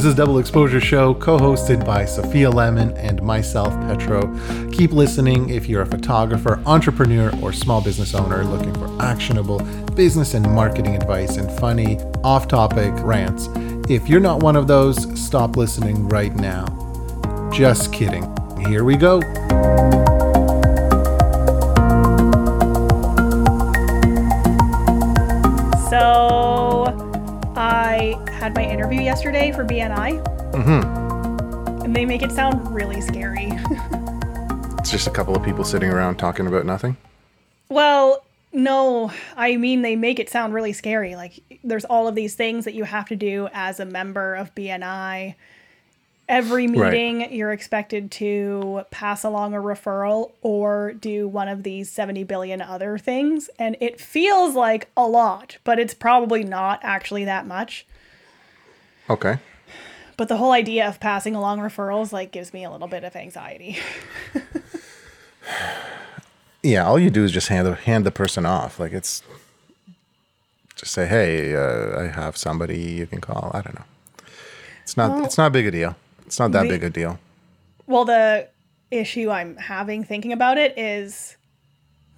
This is Double Exposure Show, co hosted by Sophia Lemon and myself, Petro. Keep listening if you're a photographer, entrepreneur, or small business owner looking for actionable business and marketing advice and funny, off topic rants. If you're not one of those, stop listening right now. Just kidding. Here we go. So had my interview yesterday for BNI. Mm-hmm. And they make it sound really scary. It's just a couple of people sitting around talking about nothing. well, no, I mean they make it sound really scary. Like there's all of these things that you have to do as a member of BNI. Every Right. meeting you're expected to pass along a referral or do one of these 70 billion other things and it feels like a lot, but it's probably not actually that much. Okay. But the whole idea of passing along referrals like gives me a little bit of anxiety. Yeah, all you do is just hand the hand the person off. Like it's just say, "Hey, uh, I have somebody you can call." I don't know. It's not. it's not big a deal. It's not that the- big a deal. Well, the issue I'm having thinking about it is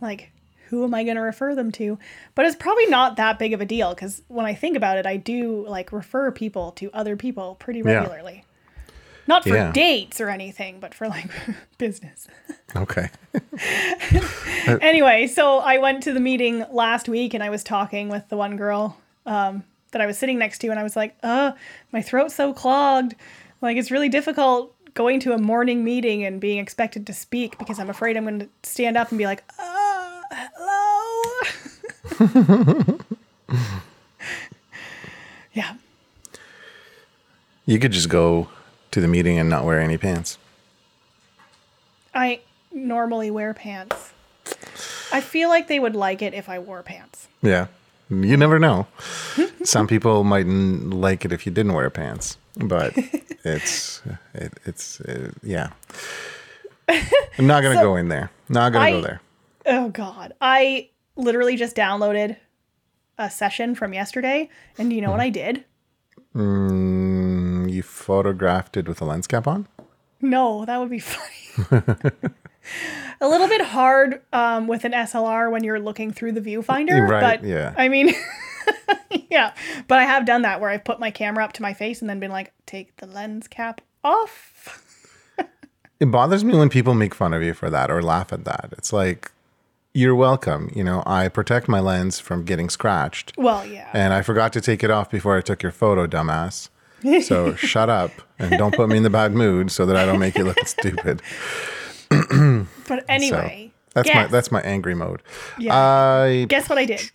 like, who am I going to refer them to? But it's probably not that big of a deal because when I think about it, I do like refer people to other people pretty Yeah. regularly. Not for Yeah. dates or anything, but for like business. Okay. anyway, so I went to the meeting last week and I was talking with the one girl um, that I was sitting next to, and I was like, uh, my throat's so clogged. Like, it's really difficult going to a morning meeting and being expected to speak because I'm afraid I'm going to stand up and be like, uh. yeah. You could just go to the meeting and not wear any pants. I normally wear pants. I feel like they would like it if I wore pants. Yeah. You never know. Some people might n- like it if you didn't wear pants, but it's it, it's uh, yeah. I'm not gonna go in there. Not gonna I- go there. Oh God. I literally just downloaded a session from yesterday, and do you know what I did? Mm, you photographed it with a lens cap on. No, that would be funny. a little bit hard um, with an SLR when you're looking through the viewfinder, Right, but yeah. I mean, yeah. But I have done that where I've put my camera up to my face and then been like, take the lens cap off. It bothers me when people make fun of you for that or laugh at that. It's like you're welcome. You know, I protect my lens from getting scratched. Well, yeah. And I forgot to take it off before I took your photo, dumbass. So shut up and don't put me in the bad mood so that I don't make you look stupid. But anyway, so that's my that's my angry mode. Yeah. I guess what I did?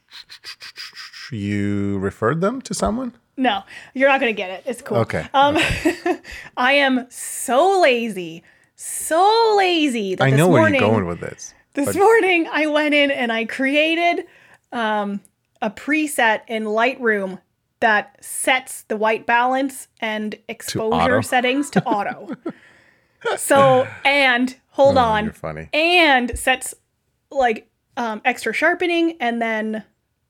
you referred them to someone? No, you're not gonna get it. It's cool. Okay. Um, I am so lazy, so lazy. That I this know where you're going with this. This morning, I went in and I created um, a preset in Lightroom that sets the white balance and exposure settings to auto. so, and hold Oh, on, You're funny. and sets like um, extra sharpening and then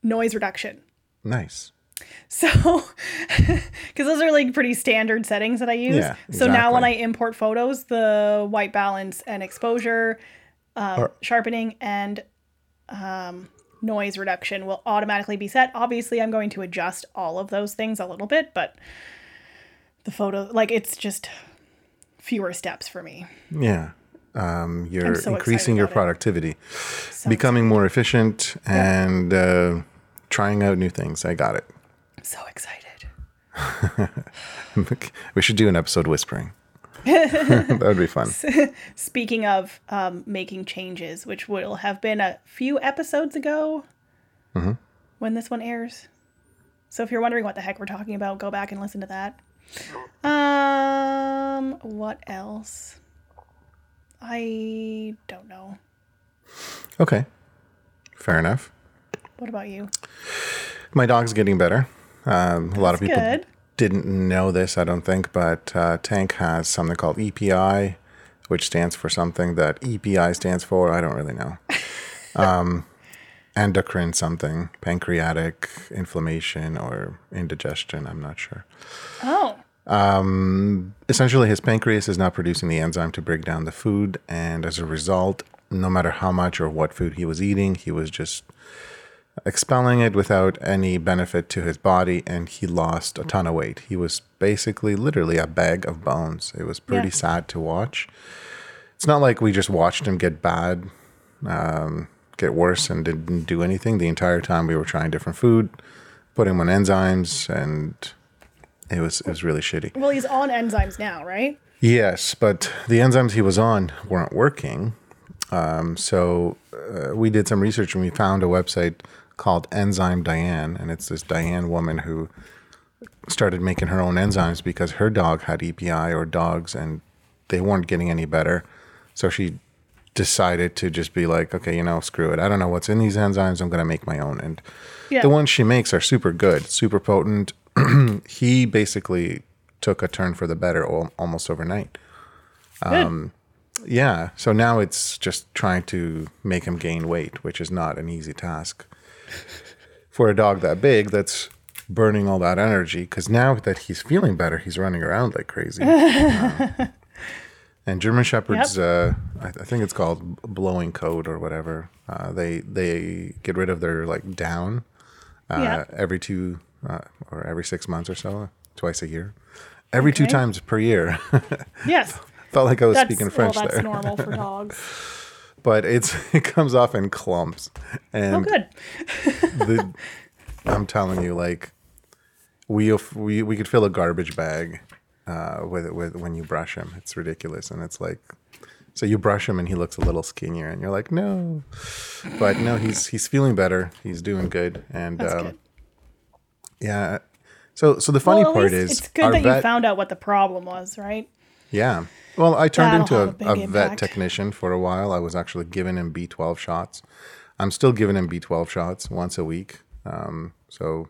noise reduction. Nice. So, because those are like pretty standard settings that I use. Yeah, So now when I import photos, the white balance and exposure, um, Or- sharpening, and um, noise reduction will automatically be set. Obviously, I'm going to adjust all of those things a little bit, but the photo, like, it's just fewer steps for me. Yeah. Um, you're so increasing your productivity, becoming more efficient, and uh, trying out new things. I got it. I'm so excited. we should do an episode whispering. that would be fun. Speaking of um, making changes, which will have been a few episodes ago Mm-hmm. when this one airs. So if you're wondering what the heck we're talking about, go back and listen to that. Um, what else? I don't know. Okay. Fair enough. What about you? My dog's getting better. Um, a lot of people good. Didn't know this, I don't think, but uh, Tank has something called EPI, which stands for something that EPI stands for. I don't really know. um, endocrine something, pancreatic inflammation or indigestion. I'm not sure. Oh, Um, essentially, his pancreas is not producing the enzyme to break down the food, and as a result, no matter how much or what food he was eating, he was just expelling it without any benefit to his body, and he lost a ton of weight. He was basically literally a bag of bones. It was pretty Yeah. sad to watch. It's not like we just watched him get bad, um, get worse, and didn't do anything. The entire time we were trying different food, putting him on enzymes, and it was it was really shitty. Well, he's on enzymes now, right? Yes, but the enzymes he was on weren't working. Um, so uh, we did some research and we found a website called Enzyme Diane, and it's this Diane woman who started making her own enzymes because her dog had EPI or dogs, and they weren't getting any better. So she decided to just be like, okay, you know, screw it. I don't know what's in these enzymes. I'm going to make my own. And Yeah. the ones she makes are super good, super potent. he basically took a turn for the better al- almost overnight. Good. Um, yeah. So now it's just trying to make him gain weight, which is not an easy task for a dog that big that's burning all that energy. Because now that he's feeling better, he's running around like crazy. Uh, and German Shepherds, uh, I, I think it's called blowing coat or whatever. Uh, they they get rid of their like down uh, Yeah. every two uh, or every six months or so, twice a year, every two times per year. yes. Felt like I was That's, speaking French well, that's there. normal for dogs. But it's it comes off in clumps Oh, and good. the i'm telling you like we we we could fill a garbage bag uh with with when you brush him it's ridiculous and it's like so you brush him and he looks a little skinnier and you're like no but no he's he's feeling better he's doing good and um good. yeah so so the funny well, part is it's good our that vet- you found out what the problem was, right? Yeah. Well, I turned into a a, a vet technician for a while. I was actually giving him B12 shots. I'm still giving him B12 shots once a week. Um, so,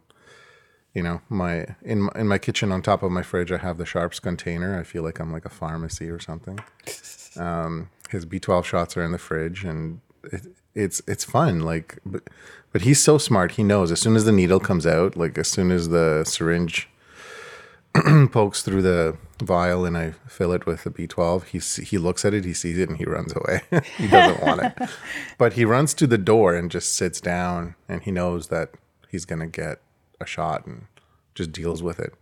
you know, my in my- in my kitchen on top of my fridge, I have the Sharps container. I feel like I'm like a pharmacy or something. Um, his B12 shots are in the fridge, and it, it's it's fun. Like, but but he's so smart. He knows as soon as the needle comes out, like as soon as the syringe pokes through the vial and I fill it with the B12. He he looks at it, he sees it, and he runs away. he doesn't want it, but he runs to the door and just sits down, and he knows that he's gonna get a shot and just deals with it.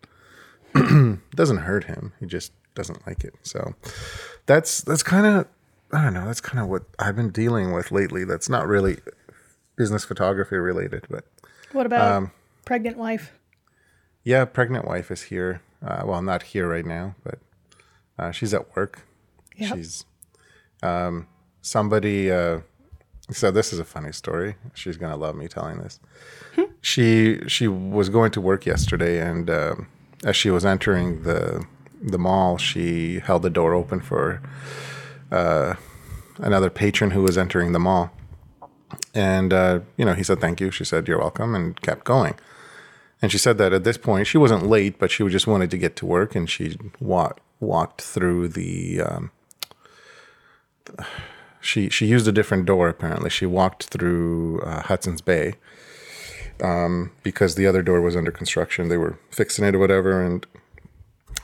doesn't hurt him. He just doesn't like it. So that's that's kind of I don't know. That's kind of what I've been dealing with lately. That's not really business photography related, but What about Um, pregnant wife? yeah, pregnant wife is here. Uh, well, not here right now, but uh, she's at work. Yep. She's um, somebody. Uh, so this is a funny story. She's gonna love me telling this. she she was going to work yesterday, and um, as she was entering the the mall, she held the door open for uh, another patron who was entering the mall. And uh, you know, he said thank you. She said you're welcome, and kept going. And she said that at this point she wasn't late, but she just wanted to get to work, and she walked through the. Um, she she used a different door apparently. She walked through uh, Hudson's Bay um, because the other door was under construction. They were fixing it or whatever, and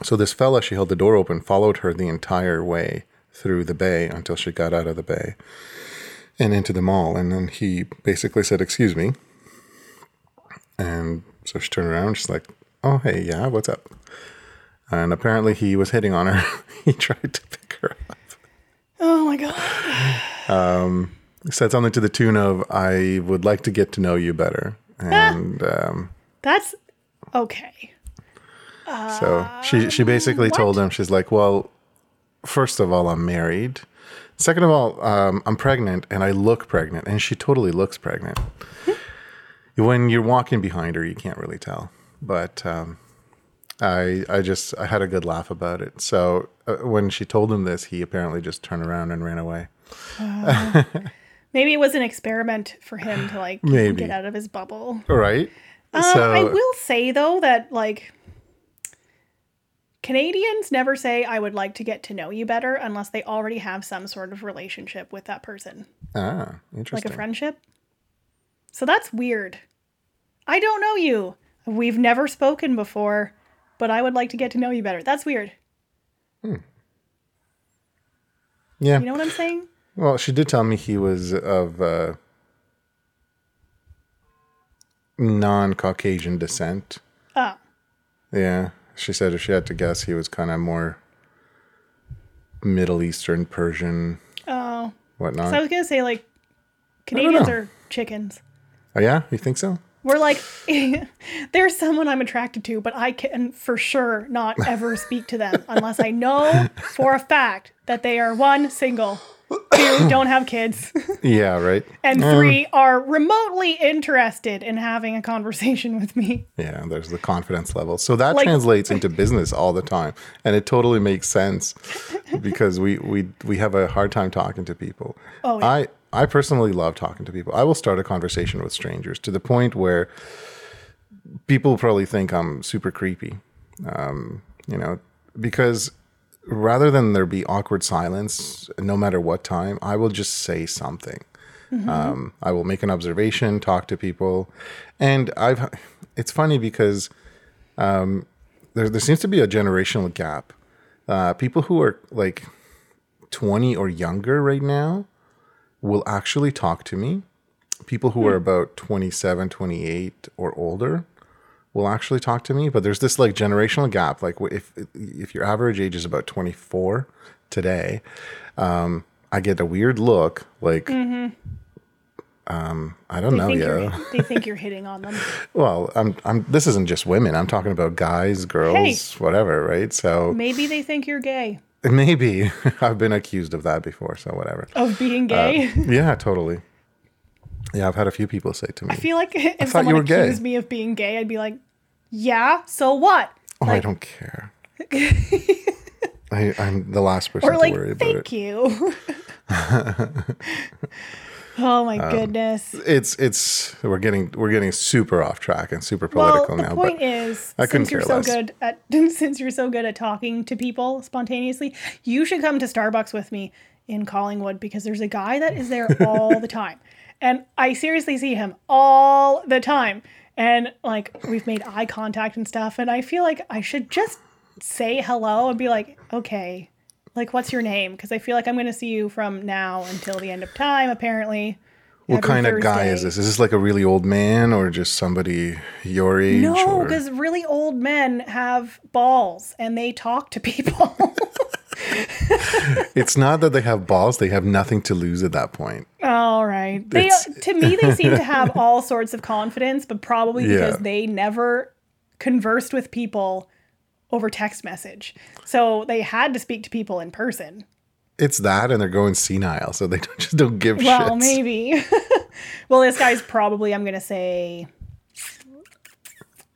so this fella she held the door open, followed her the entire way through the bay until she got out of the bay and into the mall, and then he basically said, "Excuse me." And so she turned around. She's like, "Oh, hey, yeah, what's up?" And apparently, he was hitting on her. he tried to pick her up. Oh my god. He said something to the tune of, "I would like to get to know you better." And um, That's okay. so she she basically told him, she's like, "Well, first of all, I'm married. Second of all, um, I'm pregnant, and I look pregnant, and she totally looks pregnant. When you're walking behind her, you can't really tell, but." Um, I I just I had a good laugh about it. So uh, when she told him this, he apparently just turned around and ran away. Maybe it was an experiment for him to like Maybe. get out of his bubble. Right? Um, I will say though that like Canadians never say I would like to get to know you better unless they already have some sort of relationship with that person, ah, interesting. like a friendship. So that's weird. I don't know you. We've never spoken before, but I would like to get to know you better. That's weird. Yeah. You know what I'm saying? Well, she did tell me he was of uh, non-Caucasian descent. Oh, Yeah, she said if she had to guess, he was kind of more Middle Eastern, Persian, oh. whatnot. So I was gonna say like Canadians are chickens. Oh yeah, you think so? We're like, there's someone I'm attracted to, but I can for sure not ever speak to them unless I know for a fact that they are one, single, two, don't have kids, Yeah, right. and three, are remotely interested in having a conversation with me. Yeah, there's the confidence level. So that Like- translates into business all the time, and it totally makes sense because we we we have a hard time talking to people. Oh, yeah. I I personally love talking to people. I will start a conversation with strangers to the point where people probably think I'm super creepy. Um, you know, because rather than there be awkward silence, no matter what time, I will just say something. Um, I will make an observation, talk to people, and I've. It's funny because um, there there seems to be a generational gap. Uh, people who are like twenty or younger right now will actually talk to me. People who are about 27, 28 or older will actually talk to me, but there's this like generational gap. Like if if your average age is about 24 today, um, I get a weird look like um, I don't know, yeah. they think you're hitting on them. Well, I'm I'm this isn't just women. I'm talking about guys, girls, whatever, right? So Maybe they think you're gay. maybe I've been accused of that before, so whatever. Of being gay. Um, yeah, totally. Yeah, I've had a few people say to me, I feel like if someone were gay. accused me of being gay, I'd be like, yeah, so what? "Oh, I don't care." I, I'm the last person Or to like, worry about thank it. you. oh my Um, goodness. It's it's we're getting we're getting super off track and super political Well, the now. point But is, I couldn't since you're so less. good at since you're so good at talking to people spontaneously, you should come to Starbucks with me in Collingwood because there's a guy that is there all the time, and I seriously see him all the time, and like we've made eye contact and stuff, and I feel like I should just say hello and be like, okay, like what's your name? Because I feel like I'm going to see you from now until the end of time. Apparently. what kind of guy is this? Is this like a really old man or just somebody your age? No, because really old men have balls and they talk to people. it's not that they have balls; they have nothing to lose at that point. all right. They to me they seem to have all sorts of confidence, but probably because Yeah. they never conversed with people over text message. So they had to speak to people in person. It's that, and they're going senile, so they don't, just don't give shit. Well, shits. maybe. well, this guy's probably I'm going to say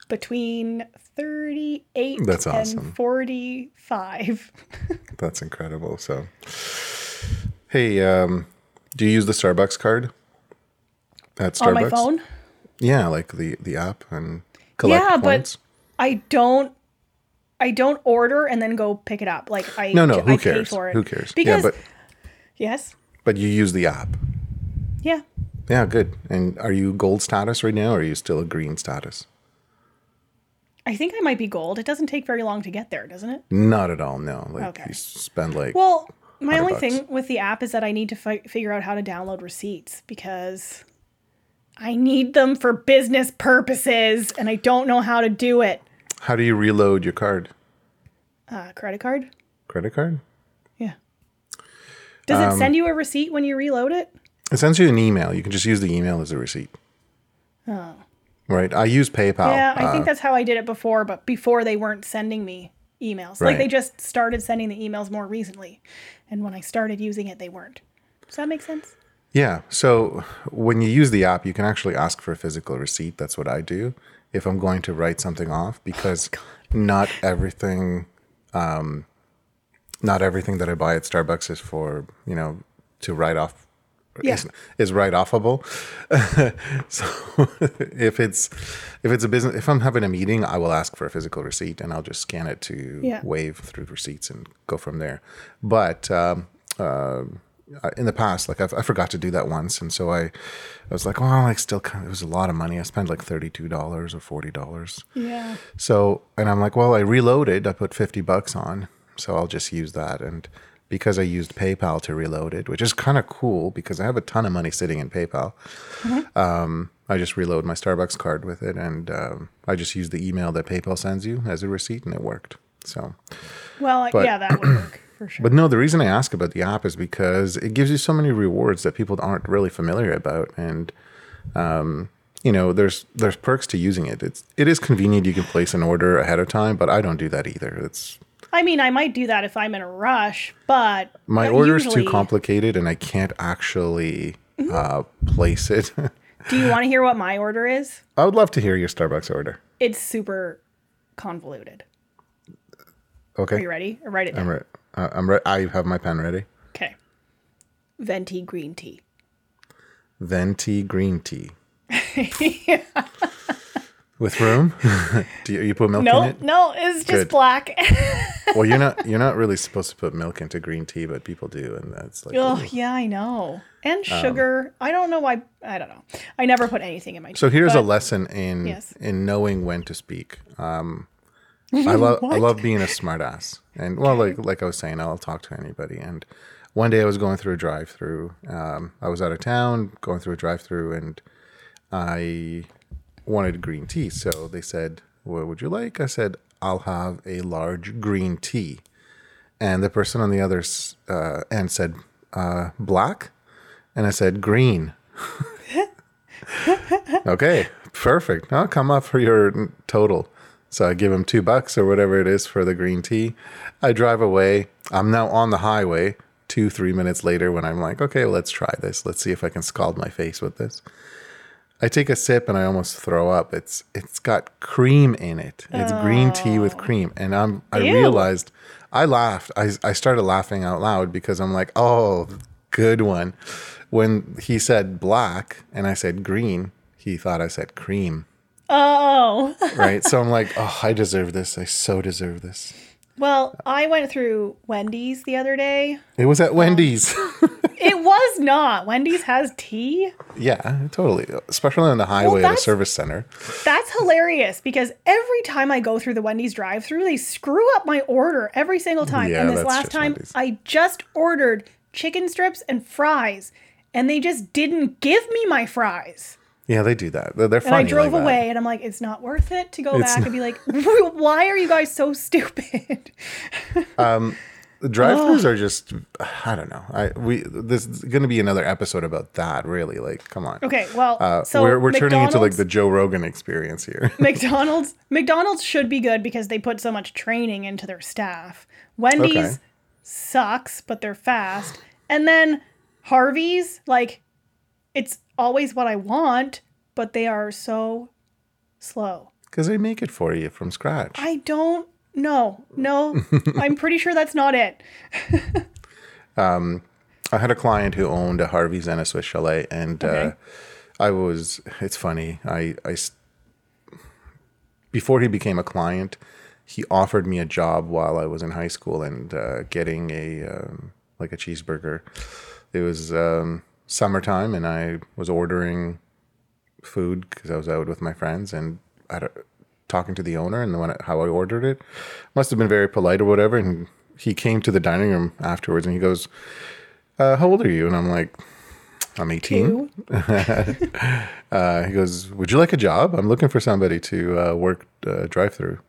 between 38 That's awesome. and 45. That's incredible. So, hey, um, do you use the Starbucks card at Starbucks? On my phone? Yeah, like the the app and collect Yeah, points. but I don't. I don't order and then go pick it up. Like I no, no, I who pay cares? for it. Who cares? Because yeah, but yes, but you use the app. yeah. Yeah, good. And are you gold status right now, or are you still a green status? I think I might be gold. It doesn't take very long to get there, doesn't it? Not at all. No, like Okay. you spend like Well, my only bucks. thing with the app is that I need to fi- figure out how to download receipts because I need them for business purposes and I don't know how to do it. How do you reload your card? Uh, credit card? Credit card? Yeah. Does Um, it send you a receipt when you reload it? It sends you an email. You can just use the email as a receipt. Oh. Right. I use PayPal. Yeah, I Uh, think that's how I did it before, but before they weren't sending me emails. Right. Like they just started sending the emails more recently. And when I started using it, they weren't. Does that make sense? Yeah. So when you use the app, you can actually ask for a physical receipt. That's what I do if I'm going to write something off because not everything, um, not everything that I buy at Starbucks is for you know to write off. Yeah. Is, is write offable. so if it's if it's a business if I'm having a meeting, I will ask for a physical receipt and I'll just scan it to Yeah. wave through receipts and go from there. But um, uh, in the past, like I've, I forgot to do that once, and so I, I was like, well, like still, kind of, it was a lot of money. I spent like thirty two dollars or forty dollars. Yeah. So, and I'm like, well, I reloaded. I put 50 bucks on. So I'll just use that. And because I used PayPal to reload it, which is kind of cool because I have a ton of money sitting in PayPal, um, I just reload my Starbucks card with it. And um, I just use the email that PayPal sends you as a receipt, and it worked. So, Well, But- yeah, that would work for sure. but no, the reason I ask about the app is because it gives you so many rewards that people aren't really familiar about. And, um, you know, there's there's perks to using it. It's it is convenient. You can place an order ahead of time, but I don't do that either. It's I mean, I might do that if I'm in a rush, but My order is usually- too complicated and I can't actually uh, place it. Do you want to hear what my order is? I would love to hear your Starbucks order. It's super convoluted. Okay. Are you ready? Write it down. I'm ready. Uh, I'm re- I have my pen ready. Okay. Venti green tea. Venti green tea. With room? Do you, you put milk in No, it? no, no, it's just Good. black. Well, you're not you're not really supposed to put milk into green tea, but people do, and that's like. oh, yeah, I know. Um, And sugar. I don't know why. I don't know. I never put anything in my tea. So here's a lesson in Yes. in knowing when to speak. Um, I love I love being a smartass, and well, like like I was saying, I'll talk to anybody. And one day I was going through a drive-through. Um, I was out of town, going through a drive-through, and I wanted green tea. So they said, "What would you like?" I said, "I'll have a large green tea." And the person on the other uh, end said, uh, "Black," and I said, "Green." okay, perfect. I'll come up for your total. So I give him two bucks or whatever it is for the green tea. I drive away. I'm now on the highway. Two, three minutes later, when I'm like, okay, let's try this. Let's see if I can scald my face with this. I take a sip and I almost throw up. It's it's got cream in it. It's green tea with oh. cream, and I'm I Ew. realized I laughed. I I started laughing out loud because I'm like, oh, good one. When he said black and I said green, he thought I said cream. Oh. Right. so I'm like, oh, I deserve this. I so deserve this. Well, I went through Wendy's the other day. It was at um, Wendy's. It was not. Wendy's has tea. yeah, totally. Especially on the highway at a service center. That's hilarious because every time I go through the Wendy's drive through, they screw up my order every single time. Yeah, and this last time, Wendy's. I just ordered chicken strips and fries, and they just didn't give me my fries. Yeah, they do that. They're, they're And I drove like away, and I'm like, it's not worth it to go It's back and be like, why are you guys so stupid? um, The drive-throughs are just I don't know. I we this is going to be another episode about that really. Like come on. Okay, well, Uh, so we're we're turning into like the Joe Rogan experience here. McDonald's McDonald's should be good because they put so much training into their staff. Wendy's Okay. sucks, but they're fast. And then Harvey's, like, it's always what I want, but they are so slow. Cuz they make it for you from scratch. I don't know. No, I'm pretty sure that's not it. um, I had a client who owned a Harvey's and a Swiss Chalet, and Okay. uh, I was. It's funny. I, I before he became a client, he offered me a job while I was in high school and uh, getting a um, like a cheeseburger. It was um, summertime, and I was ordering food because I was out with my friends and I a, talking to the owner and the one how I ordered it must have been very polite or whatever. And he came to the dining room afterwards and he goes, uh, "How old are you?" And I'm like, "I'm 18." Uh, he goes, "Would you like a job? I'm looking for somebody to uh, work uh, drive-through."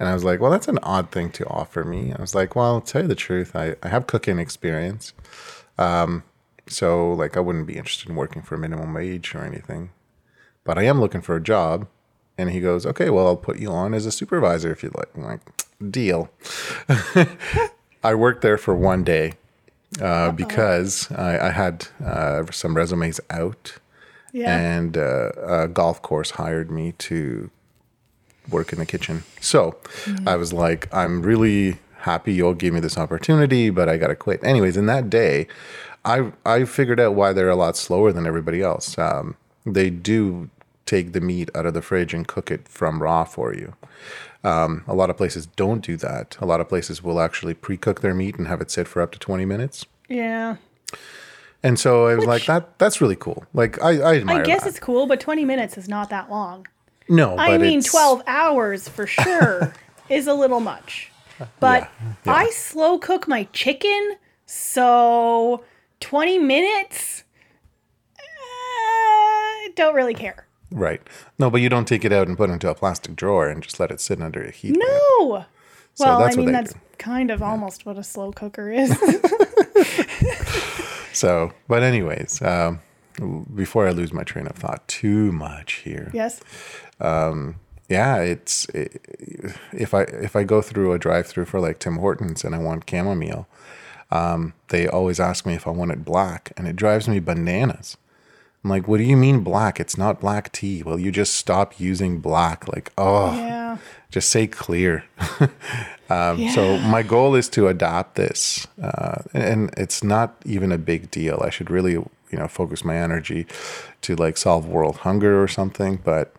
And I was like, "Well, that's an odd thing to offer me." I was like, "Well, I'll tell you the truth. I, I have cooking experience, um, so like I wouldn't be interested in working for minimum wage or anything, but I am looking for a job." And he goes, "Okay, well, I'll put you on as a supervisor if you'd like." I'm like, "Deal." I worked there for one day uh, because I, I had uh, some resumes out Yeah. and uh, a golf course hired me to work in the kitchen. So I was like, I'm really happy you'll give me this opportunity, but I got to quit. Anyways, in that day, I I figured out why they're a lot slower than everybody else. Um, they do take the meat out of the fridge and cook it from raw for you. Um, a lot of places don't do that. A lot of places will actually pre-cook their meat and have it sit for up to 20 minutes. yeah. And so I was like, that that's really cool. Like I, I admire I guess that. it's cool, but 20 minutes is not that long. no, I mean, 12 hours for sure is a little much. But yeah. I slow cook my chicken, so 20 minutes, uh, don't really care. Right. No, but you don't take it out and put it into a plastic drawer and just let it sit under a heat. lamp. No. So well, I mean, that's do. kind of almost what a slow cooker is. So, but anyways, um, before I lose my train of thought too much here, yes. yeah, it's it, if I if I go through a drive-through for like Tim Hortons and I want chamomile, um, they always ask me if I want it black, and it drives me bananas. I'm like, what do you mean black? It's not black tea. Well, you just stop using black. Like, oh, Yeah. just say clear. um, So my goal is to adopt this, uh, and, and it's not even a big deal. I should really, you know, focus my energy to like solve world hunger or something. But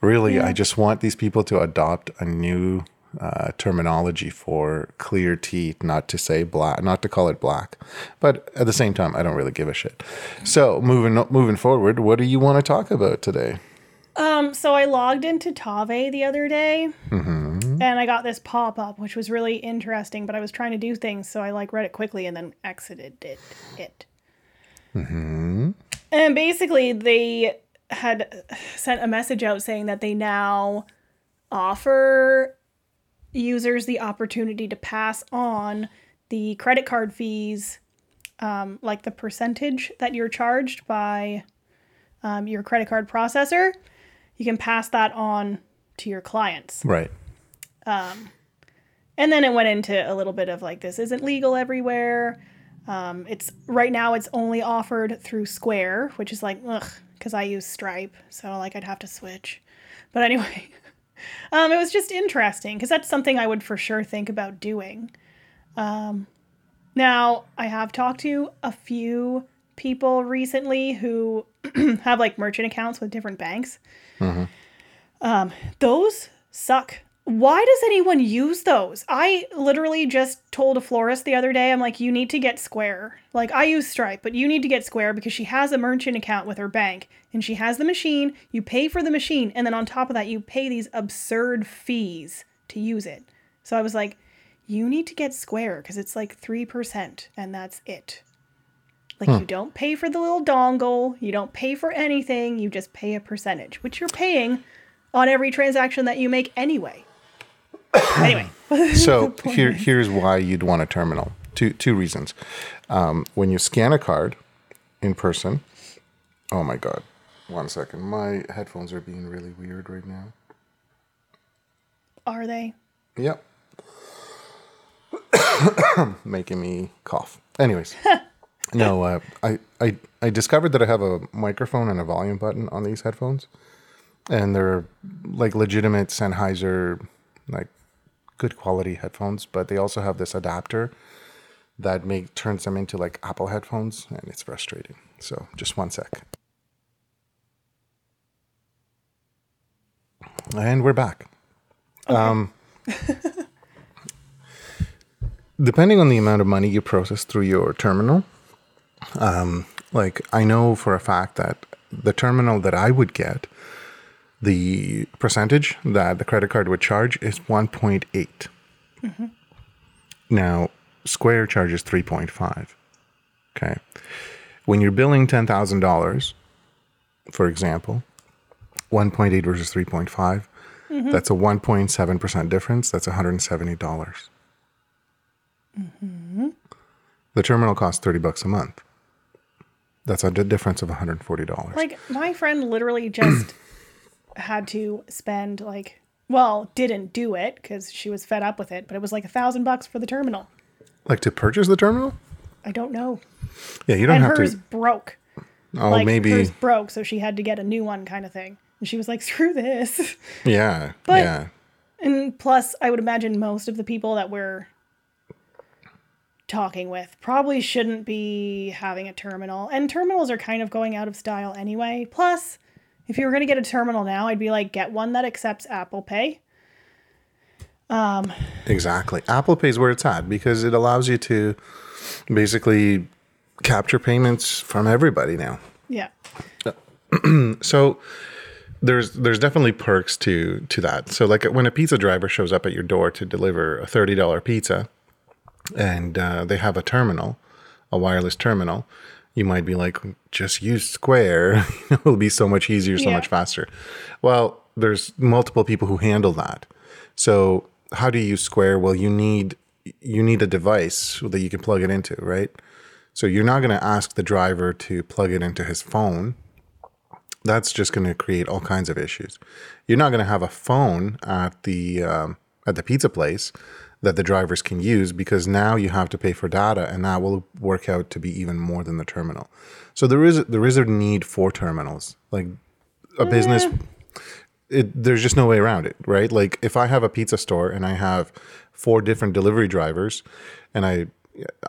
really, I just want these people to adopt a new uh, terminology for clear tea, not to say black, not to call it black. But at the same time, I don't really give a shit. So moving moving forward, what do you want to talk about today? Um, so I logged into Tave the other day Mm-hmm. and I got this pop up, which was really interesting, but I was trying to do things, so I like read it quickly and then exited it. it. Mm-hmm. And basically, they had sent a message out saying that they now offer users the opportunity to pass on the credit card fees, um, like the percentage that you're charged by um, your credit card processor. You can pass that on to your clients. Right. Um, And then it went into a little bit of like this isn't legal everywhere. Um, it's right now it's only offered through Square, which is like ugh, because I use Stripe, so like I'd have to switch. But anyway, um, it was just interesting because that's something I would for sure think about doing. Um, now I have talked to a few people recently who have like merchant accounts with different banks. Um, those suck. Why does anyone use those? I literally just told a florist the other day, I'm like, you need to get Square. Like, I use Stripe, but you need to get Square because she has a merchant account with her bank and she has the machine. You pay for the machine, and then on top of that, you pay these absurd fees to use it. So I was like, you need to get Square because it's like 3%, and that's it. Like, hmm. you don't pay for the little dongle, you don't pay for anything, you just pay a percentage, which you're paying on every transaction that you make anyway. Anyway, So here, here's why you'd want a terminal. Two two reasons. Um, when you scan a card in person, oh my god, one second, my headphones are being really weird right now. are they? Yep, making me cough. Anyways, no, uh, I I I discovered that I have a microphone and a volume button on these headphones, and they're like legitimate Sennheiser, like good quality headphones, but they also have this adapter that make turns them into like Apple headphones, and it's frustrating. So just one sec. And we're back. Um, depending on the amount of money you process through your terminal, um, like I know for a fact that the terminal that I would get, the percentage that the credit card would charge is 1.8. Now, Square charges 3.5. Okay. When you're billing $10,000, for example, 1.8 versus 3.5, that's a 1.7% difference. That's 170. dollars The terminal costs 30 bucks a month. That's a difference of $140. Like, my friend literally just had to spend, like, well, didn't do it because she was fed up with it, but it was like a thousand bucks for the terminal. like to purchase the terminal? I don't know. Yeah, you don't And have hers to. broke. Oh, like, maybe. hers broke, so she had to get a new one kind of thing. And she was like, screw this. Yeah. But- yeah. And plus, I would imagine most of the people that we're talking with probably shouldn't be having a terminal. And terminals are kind of going out of style anyway. Plus, if you were going to get a terminal now, I'd be like, get one that accepts Apple Pay. Exactly. Apple Pay is where it's at because it allows you to basically capture payments from everybody now. Yeah. So there's there's definitely perks to to that. So like when a pizza driver shows up at your door to deliver a thirty dollar pizza, and uh, they have a terminal, a wireless terminal, you might be like, just use Square. It'll be so much easier, so Yeah. much faster. Well, there's multiple people who handle that. So how do you use Square? Well, you need you need a device that you can plug it into, right? So you're not going to ask the driver to plug it into his phone. That's just going to create all kinds of issues. You're not going to have a phone at the um, at the pizza place that the drivers can use because now you have to pay for data, and that will work out to be even more than the terminal. So there is there is a need for terminals, like a business. It, there's just no way around it, right? Like if I have a pizza store and I have four different delivery drivers, and I,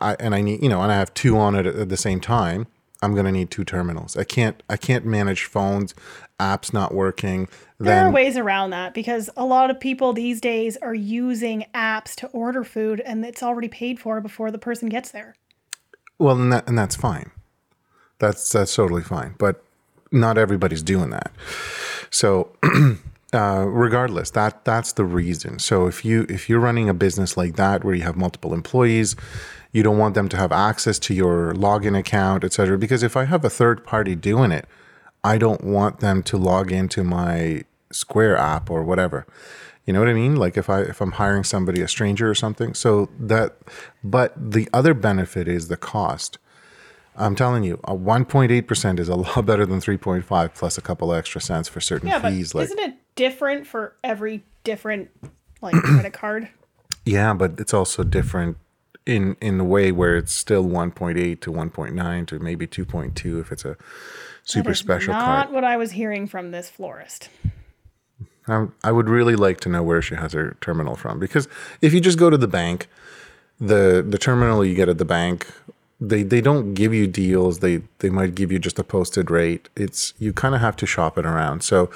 I and I need you know, and I have two on it at the same time, I'm gonna need two terminals. I can't I can't manage phones, apps not working. There are ways around that because a lot of people these days are using apps to order food and it's already paid for before the person gets there. well, and that and that's fine. That's that's totally fine. But not everybody's doing that. So uh, regardless, that that's the reason. So if you if you're running a business like that where you have multiple employees, you don't want them to have access to your login account, et cetera. Because if I have a third party doing it, I don't want them to log into my Square app or whatever. You know what I mean? Like if I if I'm hiring somebody, a stranger or something. So that, but the other benefit is the cost. I'm telling you, a 1.8% is a lot better than 3.5 plus a couple extra cents for certain Yeah, but fees. Like isn't it different for every different like credit card? Yeah, but it's also different in in the way where it's still 1.8 to 1.9 to maybe 2.2 if it's a super special not what I was hearing from this florist. I, I would really like to know where she has her terminal from because if you just go to the bank, the the terminal you get at the bank, they they don't give you deals. They they might give you just a posted rate. It's you kind of have to shop it around. So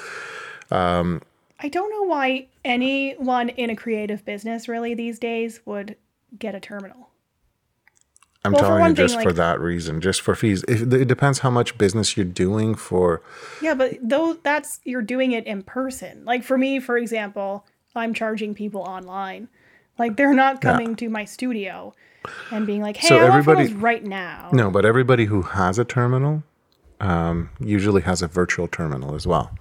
um, I don't know why anyone in a creative business really these days would get a terminal. I'm Well, telling you thing, just for like- that reason, just for fees. If, it depends how much business you're doing for. Yeah, but though that's you're doing it in person. Like for me, for example, I'm charging people online. Like they're not coming to my studio and being like, "Hey, So I everybody- photos right now." No, but everybody who has a terminal um, usually has a virtual terminal as well.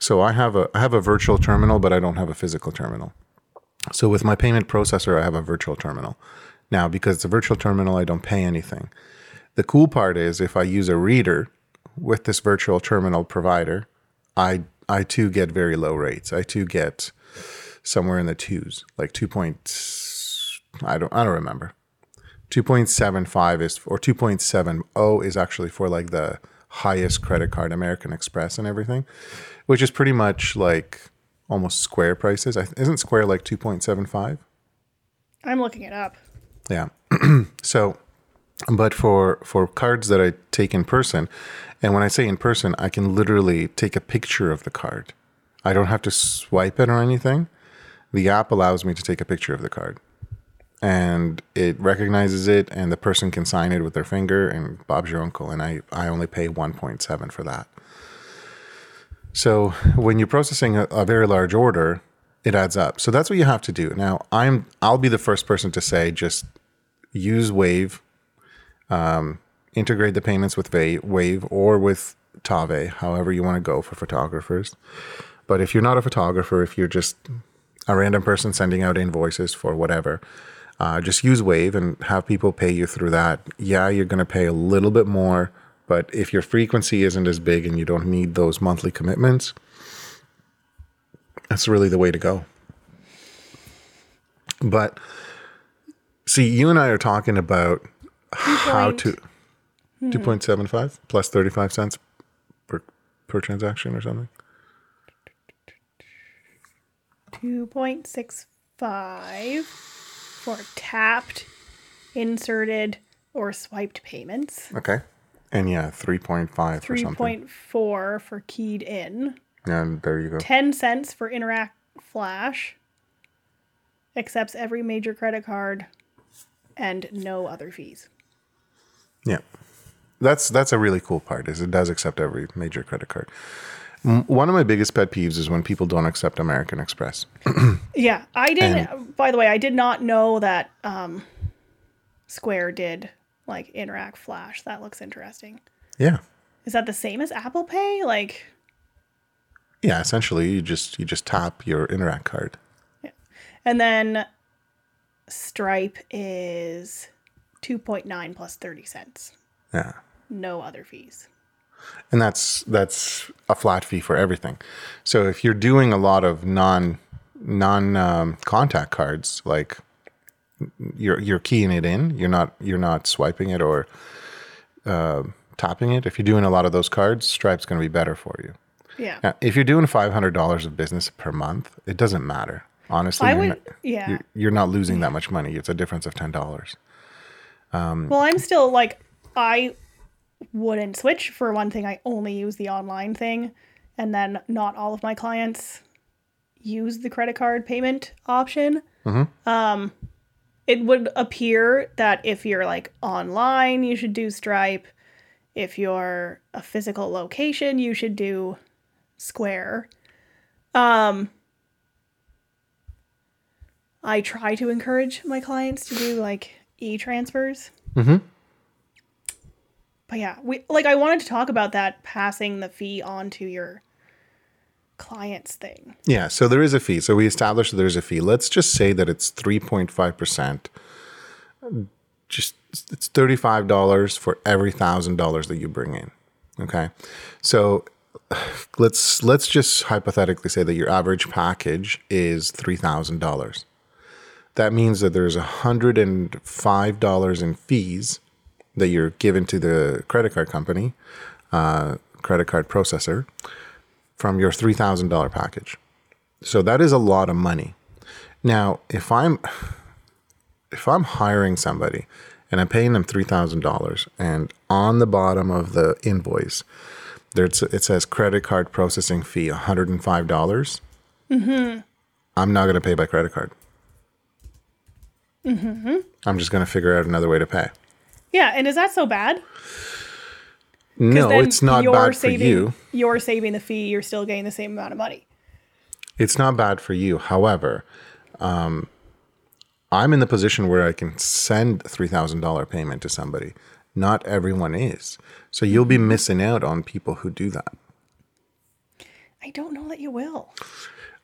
So I have a I have a virtual terminal, but I don't have a physical terminal. So with my payment processor, I have a virtual terminal. Now, because it's a virtual terminal, I don't pay anything. The cool part is if I use a reader with this virtual terminal provider, I I too get very low rates. I too get somewhere in the twos, like two point. I don't I don't remember. 2.75 is or 2.70 is actually for like the highest credit card American Express and everything which is pretty much like almost square prices. Isn't square like 2.75 I'm looking it up. yeah. So but for for cards that I take in person and when I say in person I can literally take a picture of the card. I don't have to swipe it or anything. The app allows me to take a picture of the card. And it recognizes it and the person can sign it with their finger and bob's your uncle and i, I only pay 1.7 for that so when you're processing a, a very large order it adds up. So that's what you have to do. Now i'm i'll be the first person to say just use wave um, integrate the payments with wave or with tave however you want to go for photographers. But if you're not a photographer if you're just a random person sending out invoices for whatever uh, just use Wave and have people pay you through that. Yeah, you're going to pay a little bit more, but if your frequency isn't as big and you don't need those monthly commitments, that's really the way to go. But see, you and I are talking about how Point- to 2.75 plus 35 cents per, per transaction or something. 2.65 for tapped, inserted, or swiped payments. Okay. And yeah, 3.5 for something. 3.4 for keyed in. And there you go. 10 cents for Interac Flash. Accepts every major credit card and no other fees. Yeah. That's that's a really cool part is it does accept every major credit card. One of my biggest pet peeves is when people don't accept American Express. Yeah, I didn't. by the way, I did not know that um, Square did like Interac Flash. That looks interesting. Yeah. Is that the same as Apple Pay? Like, Yeah, essentially you just you just tap your Interac card. Yeah. And then Stripe is two point nine plus thirty cents. Yeah. No other fees. and that's that's a flat fee for everything. So if you're doing a lot of non non um, contact cards, like you're you're keying it in, you're not you're not swiping it or uh, tapping it. If you're doing a lot of those cards, Stripe's going to be better for you. Yeah. Now, if you're doing five hundred dollars of business per month, it doesn't matter. Honestly, I you're would- not, yeah. you're, you're not losing that much money. It's a difference of ten dollars. Well, I'm still like I wouldn't switch for one thing. I only use the online thing, and then not all of my clients use the credit card payment option. Mhm. Um, it would appear that if you're like online, you should do Stripe. If you're a physical location, you should do Square. Um, I try to encourage my clients to do like e transfers. Mm-hmm. But yeah, we like I wanted to talk about that passing the fee on to your clients thing. Yeah, so there is a fee. So we established there's a fee. Let's just say that it's 3.5%. Just it's $35 for every $1000 that you bring in. Okay? So let's let's just hypothetically say that your average package is $3000. That means that there's $105 in fees that you're given to the credit card company, uh, credit card processor from your $3,000 package. So that is a lot of money. Now, if I'm if I'm hiring somebody and I'm paying them $3,000 and on the bottom of the invoice there's it says credit card processing fee $105, dollars mm-hmm. I'm not going to pay by credit card. Mm-hmm. I'm just going to figure out another way to pay. Yeah, and is that so bad? No, it's not you're bad saving, for you. You're saving the fee. You're still getting the same amount of money. It's not bad for you. However, um, I'm in the position where I can send three thousand dollar payment to somebody. Not everyone is, so you'll be missing out on people who do that. I don't know that you will.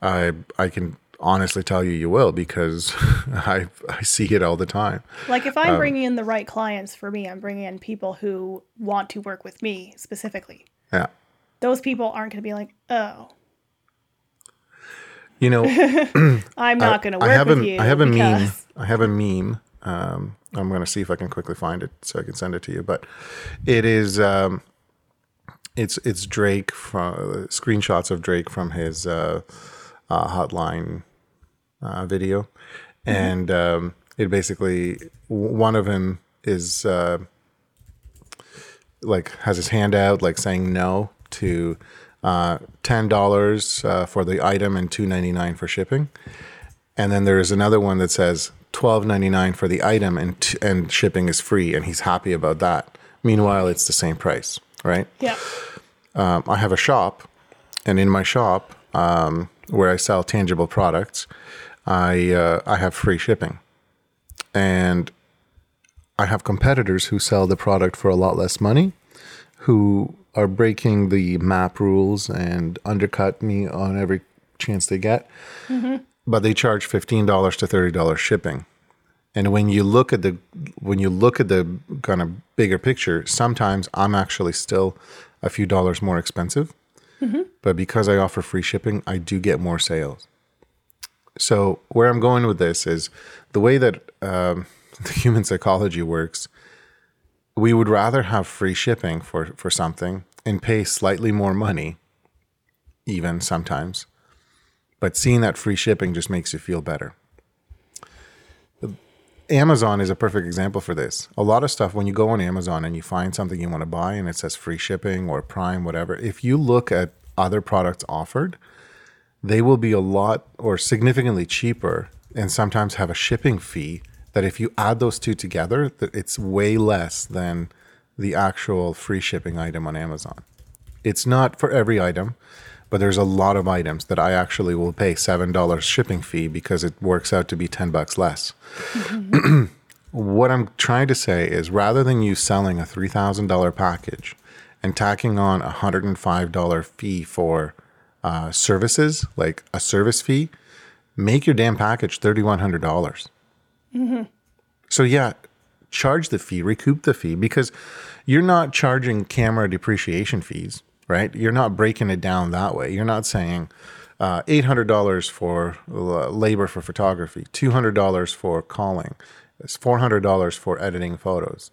I I can honestly tell you you will because I I see it all the time. Like if Um, I'm bringing in the right clients for me, I'm bringing in people who want to work with me specifically. Yeah, Those people aren't going to be like, oh, you know. I'm not going to work I have with a you. I have a meme. I have a meme. Um, I'm going to see if I can quickly find it so I can send it to you. But it is um, it's it's Drake from screenshots of Drake from his uh, uh, hotline uh, video, and um, it basically one of them is uh, like has his hand out like saying no to uh, ten dollars uh, for the item and two ninety nine for shipping. And then there's another one that says twelve ninety nine for the item and t- and shipping is free, and he's happy about that. Meanwhile, it's the same price, right? yeah. Um, I have a shop, and in my shop um, where I sell tangible products, I uh, I have free shipping, and I have competitors who sell the product for a lot less money, who are breaking the map rules and undercut me on every chance they get. But they charge fifteen dollars to thirty dollars shipping. And when you look at the when you look at the kind of bigger picture, sometimes I'm actually still a few dollars more expensive. But because I offer free shipping, I do get more sales. So where I'm going with this is the way that um, the human psychology works. We would rather have free shipping for for something and pay slightly more money, even sometimes. But seeing that free shipping just makes you feel better. Amazon is a perfect example for this. A lot of stuff, when you go on Amazon and you find something you want to buy and it says free shipping or Prime, whatever, if you look at other products offered, they will be a lot or significantly cheaper and sometimes have a shipping fee that if you add those two together, it's way less than the actual free shipping item on Amazon. It's not for every item, but there's a lot of items that I actually will pay $7 shipping fee because it works out to be 10 bucks less. what I'm trying to say is rather than you selling a $3,000 package and tacking on a $105 fee for uh, services, like a service fee, make your damn package 3,100. dollars So, yeah, charge the fee, recoup the fee because you're not charging camera depreciation fees, right? You're not breaking it down that way. You're not saying, uh, $800 for uh, labor for photography, $200 for calling, it's $400 for editing photos,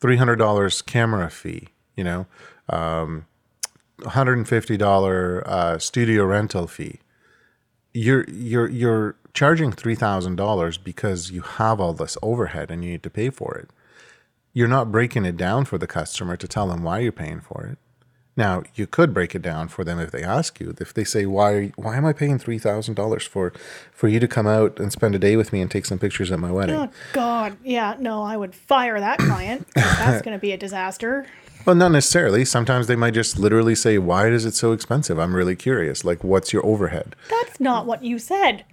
$300 camera fee, you know, um, $150 uh, studio rental fee. You're you're you're charging three thousand dollars because you have all this overhead and you need to pay for it. You're not breaking it down for the customer to tell them why you're paying for it. Now you could break it down for them if they ask you. If they say, "Why why am I paying three thousand dollars for for you to come out and spend a day with me and take some pictures at my wedding?" Oh God, yeah, no, I would fire that client. That's going to be a disaster. Well, not necessarily. Sometimes they might just literally say, "Why is it so expensive?" I'm really curious. Like, what's your overhead? That's not what you said.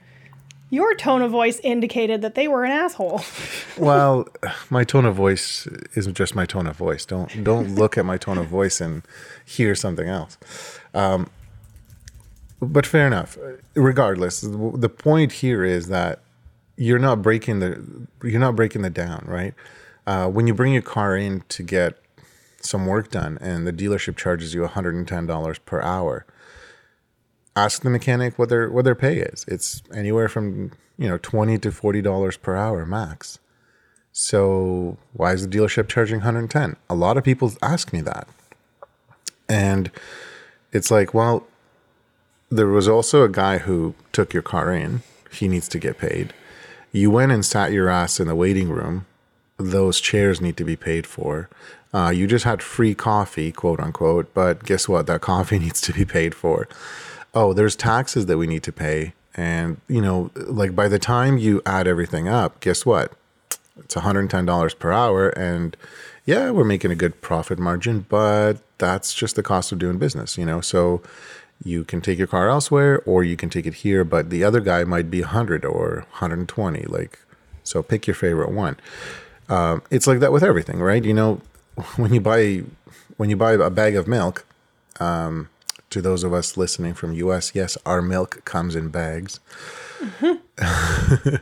Your tone of voice indicated that they were an asshole. Well, my tone of voice isn't just my tone of voice. Don't don't look at my tone of voice and hear something else. Um, but fair enough. Regardless, the point here is that you're not breaking the you're not breaking the down, right? Uh, when you bring your car in to get some work done, and the dealership charges you $110 per hour, ask the mechanic what their what their pay is. It's anywhere from you know twenty to forty dollars per hour max. So why is the dealership charging 110? A lot of people ask me that. And it's like, well, there was also a guy who took your car in. He needs to get paid. You went and sat your ass in the waiting room. Those chairs need to be paid for. Uh, you just had free coffee, quote unquote, but guess what? That coffee needs to be paid for. Oh, there's taxes that we need to pay. And, you know, like by the time you add everything up, guess what? It's $110 per hour. And yeah, we're making a good profit margin, but that's just the cost of doing business, you know? So you can take your car elsewhere or you can take it here, but the other guy might be 100 or 120. Like, so pick your favorite one. Um, it's like that with everything, right? You know, when you buy when you buy a bag of milk, um, to those of us listening from US, yes, our milk comes in bags.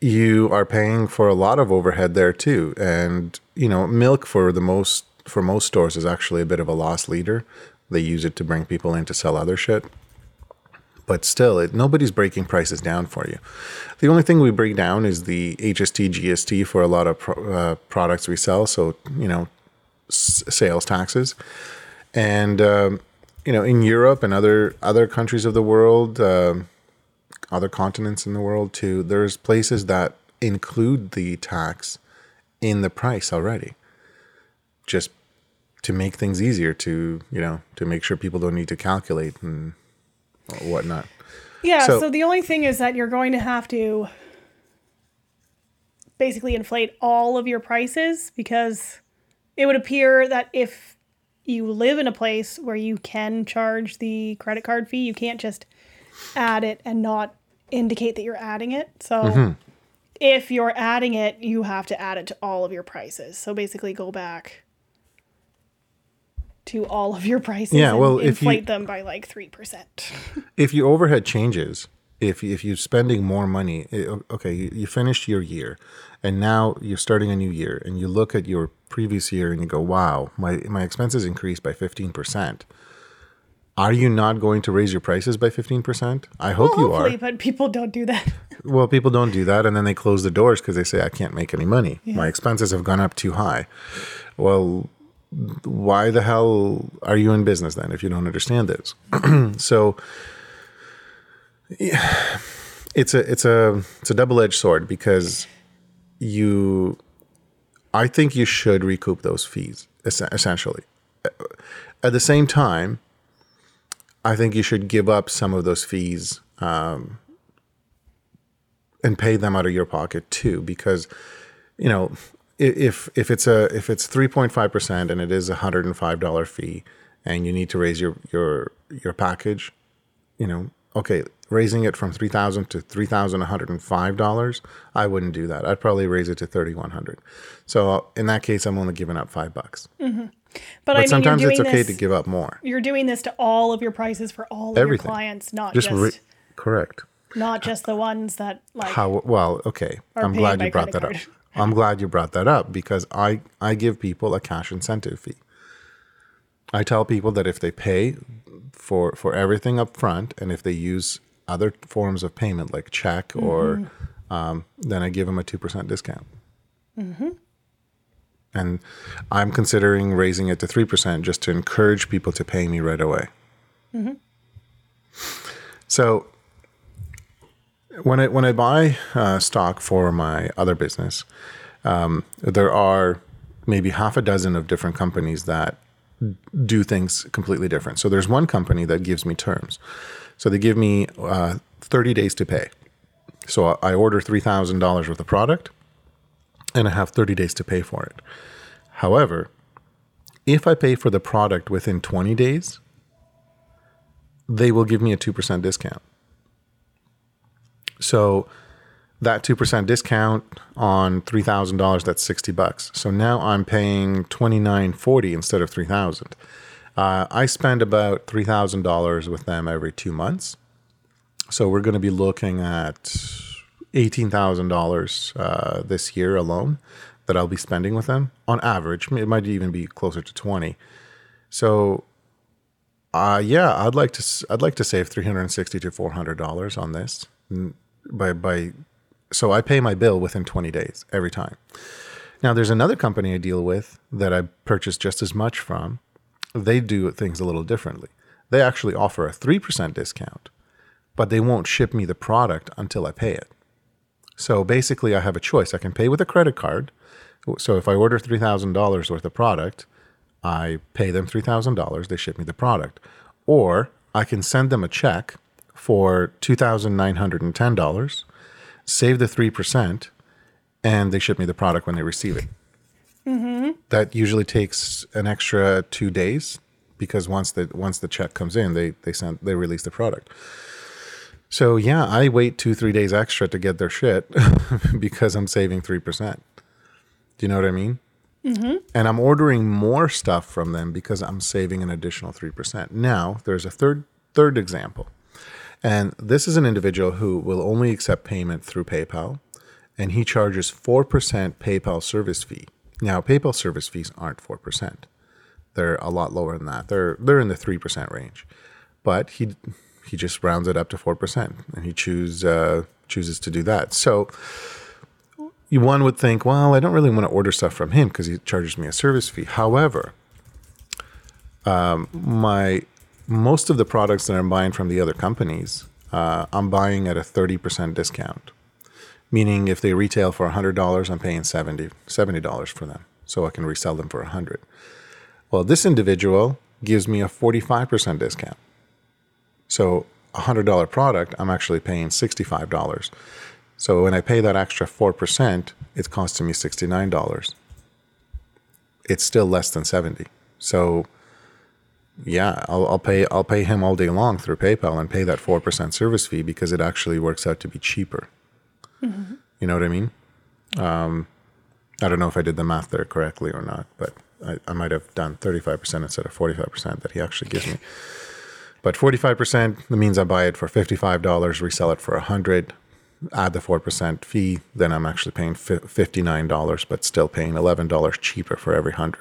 you are paying for a lot of overhead there too. And, you know, milk for the most for most stores is actually a bit of a loss leader. They use it to bring people in to sell other shit. But still, it, nobody's breaking prices down for you. The only thing we break down is the HST, GST for a lot of pro, uh, products we sell. So, you know, s- sales taxes. And, um, you know, in Europe and other other countries of the world, um, other continents in the world too, there's places that include the tax in the price already, just to make things easier to you know to make sure people don't need to calculate and whatnot. Yeah, So- so, the only thing is that you're going to have to basically inflate all of your prices because it would appear that if you live in a place where you can charge the credit card fee, you can't just add it and not indicate that you're adding it. So Mm-hmm. if you're adding it, you have to add it to all of your prices. So basically go back to all of your prices Yeah, and well, if you- inflate them by like 3%. if your overhead changes, if if you're spending more money, eh, okay, you, you finished your year, and now you're starting a new year, and you look at your previous year and you go, "Wow, my my expenses increased by fifteen percent." Are you not going to raise your prices by fifteen percent? I hope Well, you are. but people don't do that. Well, people don't do that, and then they close the doors because they say, "I can't make any money. My expenses have gone up too high." Well, why the hell are you in business then if you don't understand this? so yeah, it's a it's a it's a double edged sword because you, I think you should recoup those fees essentially. At the same time, I think you should give up some of those fees um, and pay them out of your pocket too, because you know if if it's a if it's 3.5% and it is a $105 fee and you need to raise your your your package, you know, okay, raising it from 3000 to $3,105, I wouldn't do that. I'd probably raise it to 3100. So uh, in that case, I'm only giving up 5 bucks. But, But I mean, sometimes it's okay this, to give up more. You're doing this to all of your prices for all of Everything. your clients, not Just just, re- correct. not just the ones that like. How well, okay. I'm glad you brought that credit up. I'm glad you brought that up because I I give people a cash incentive fee. I tell people that if they pay for for everything up front and if they use other forms of payment like check or mm-hmm. um, then I give them a 2% discount. Mm-hmm. And I'm considering raising it to 3% just to encourage people to pay me right away. Mm-hmm. So when I when I buy uh, stock for my other business, um, there are maybe half a dozen of different companies that do things completely different. So there's one company that gives me terms. So they give me uh, 30 days to pay. So I order $3,000 worth of product and I have 30 days to pay for it. However, if I pay for the product within 20 days, they will give me a 2% discount. So that 2% discount on $3,000 that's 60 bucks. So now I'm paying 29.40 instead of 3000. Uh, I spend about $3,000 with them every 2 months. So we're going to be looking at $18,000 uh, this year alone that I'll be spending with them on average. It might even be closer to 20. So uh, yeah, I'd like to I'd like to save 360 to 400 dollars on this by by so I pay my bill within 20 days every time. Now there's another company I deal with that I purchase just as much from. They do things a little differently. They actually offer a 3% discount, but they won't ship me the product until I pay it. So basically I have a choice. I can pay with a credit card. So if I order $3,000 worth of product, I pay them $3,000, they ship me the product. Or I can send them a check for $2,910, save the 3%, and they ship me the product when they receive it. Mm-hmm. That usually takes an extra two days because once the once the check comes in, they they send they release the product. So yeah, I wait two three days extra to get their shit because I'm saving three percent. Do you know what I mean? Mm-hmm. and I'm ordering more stuff from them because I'm saving an additional 3%. Now, there's a third third example. And this is an individual who will only accept payment through PayPal and he charges 4% PayPal service fee. Now, PayPal service fees aren't 4%. They're a lot lower than that. They're they're in the 3% range. But he he just rounds it up to 4% and he choose uh, chooses to do that. So, one would think, well, I don't really want to order stuff from him because he charges me a service fee. However, um, my most of the products that I'm buying from the other companies, uh, I'm buying at a 30% discount. Meaning, if they retail for $100, I'm paying 70 $70 for them, so I can resell them for 100 Well, this individual gives me a 45% discount. So, a $100 product, I'm actually paying $65. So when I pay that extra 4%, it's costing me $69. It's still less than 70. So yeah, I'll, I'll pay I'll pay him all day long through PayPal and pay that 4% service fee because it actually works out to be cheaper. You know what I mean? Um, I don't know if I did the math there correctly or not, but I, I might have done 35% instead of 45% that he actually gives me. But 45% that means I buy it for $55, resell it for a 100 add the 4% fee, then I'm actually paying $59, but still paying $11 cheaper for every 100.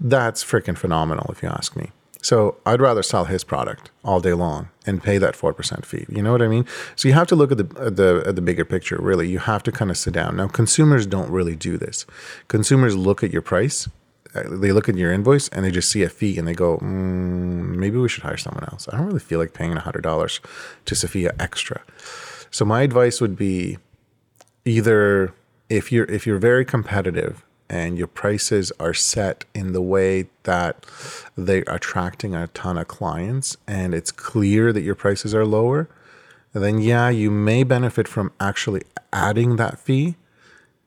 That's freaking phenomenal, if you ask me. So I'd rather sell his product all day long and pay that 4% fee. You know what I mean? So you have to look at the, at the, at the bigger picture, really. You have to kind of sit down. Now, consumers don't really do this. Consumers look at your price, uh, they look at your invoice, and they just see a fee and they go, mm, maybe we should hire someone else. I don't really feel like paying $100 to Sophia extra. So my advice would be either if you're if you're very competitive and your prices are set in the way that they're attracting a ton of clients and it's clear that your prices are lower, then yeah, you may benefit from actually adding that fee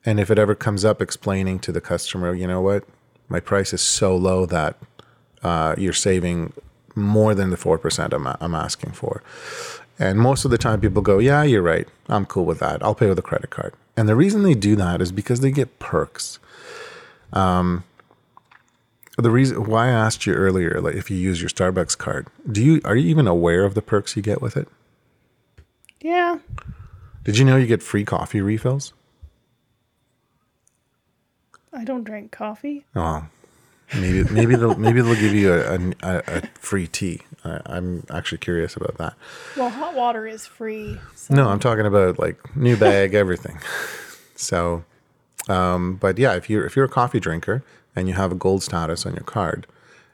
And if it ever comes up explaining to the customer, you know what, my price is so low that uh, you're saving more than the 4% I'm, I'm asking for. And most of the time, people go, Yeah, you're right. I'm cool with that. I'll pay with a credit card. And the reason they do that is because they get perks. Um, the reason why I asked you earlier, like if you use your Starbucks card, do you are you even aware of the perks you get with it? Yeah. Did you know you get free coffee refills? I don't drink coffee. Oh, maybe maybe they'll maybe they'll give you a, a, a free tea. I, I'm actually curious about that. Well, hot water is free. So. No, I'm talking about like new bag, everything. So, um, but yeah, if you're if you're a coffee drinker and you have a gold status on your card,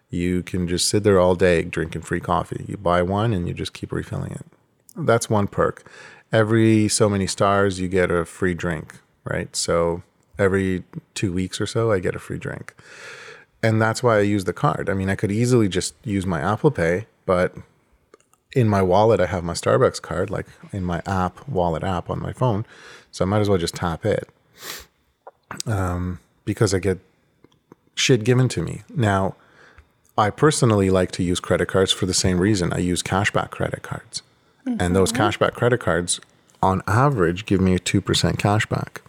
you can just sit there all day drinking free coffee. You buy one and you just keep refilling it. That's one perk. Every so many stars, you get a free drink, right? So every two weeks or so, I get a free drink. And that's why I use the card. I mean, I could easily just use my Apple Pay, but in my wallet, I have my Starbucks card, like in my app, wallet app on my phone. So I might as well just tap it um, because I get shit given to me. Now, I personally like to use credit cards for the same reason. I use cashback credit cards. Mm-hmm. And those cashback credit cards, on average, give me a 2% cashback.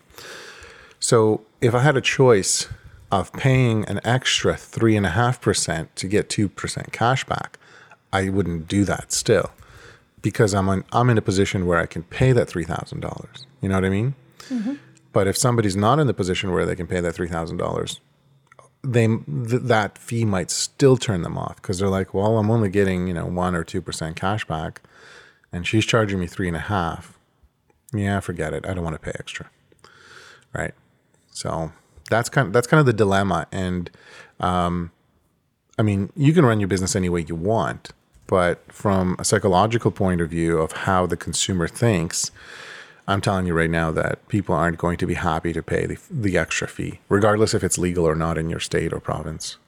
So if I had a choice of paying an extra 3.5% to get 2% cashback, I wouldn't do that still because I'm, on, I'm in a position where I can pay that $3,000. You know what I mean? Mm-hmm. But if somebody's not in the position where they can pay that $3,000, they th- that fee might still turn them off because they're like, well, I'm only getting you know one or two percent cash back, and she's charging me three and a half. Yeah, forget it. I don't want to pay extra. Right. So that's kind of, that's kind of the dilemma, and um, I mean, you can run your business any way you want, but from a psychological point of view of how the consumer thinks, I'm telling you right now that people aren't going to be happy to pay the, the extra fee, regardless if it's legal or not in your state or province.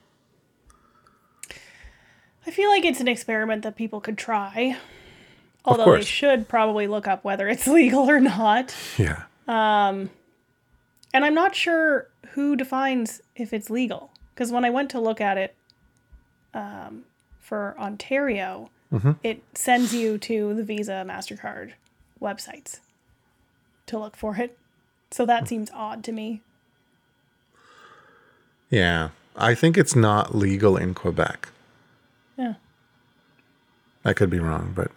I feel like it's an experiment that people could try. Although they should probably look up whether it's legal or not. Yeah. Um, and I'm not sure who defines if it's legal. Because when I went to look at it um, for Ontario, mm-hmm. it sends you to the Visa, MasterCard websites to look for it. So that seems odd to me. Yeah. I think it's not legal in Quebec. Yeah. I could be wrong, but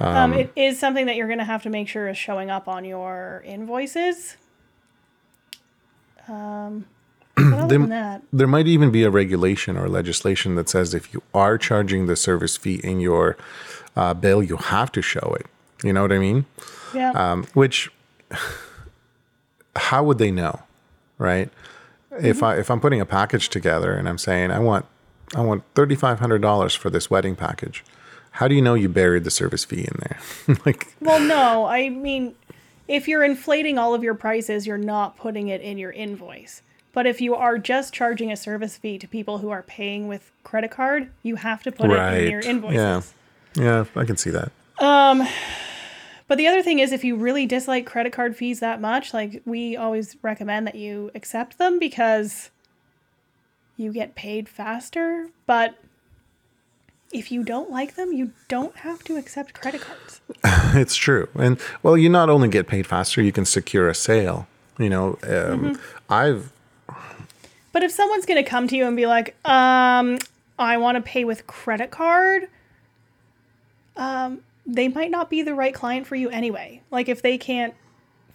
um, um, it is something that you're going to have to make sure is showing up on your invoices. Um, there, there might even be a regulation or legislation that says if you are charging the service fee in your uh, bill, you have to show it. You know what I mean? Yeah. Um, which how would they know, right? Mm-hmm. If I if I'm putting a package together and I'm saying I want I want thirty five hundred dollars for this wedding package, how do you know you buried the service fee in there? like, well, no, I mean, if you're inflating all of your prices, you're not putting it in your invoice. But if you are just charging a service fee to people who are paying with credit card, you have to put right. it in your invoices. Yeah, yeah, I can see that. Um, but the other thing is, if you really dislike credit card fees that much, like we always recommend that you accept them because you get paid faster. But if you don't like them, you don't have to accept credit cards. it's true. And well, you not only get paid faster, you can secure a sale. You know, um, mm-hmm. I've. But if someone's going to come to you and be like, um, I want to pay with credit card, um, they might not be the right client for you anyway. Like if they can't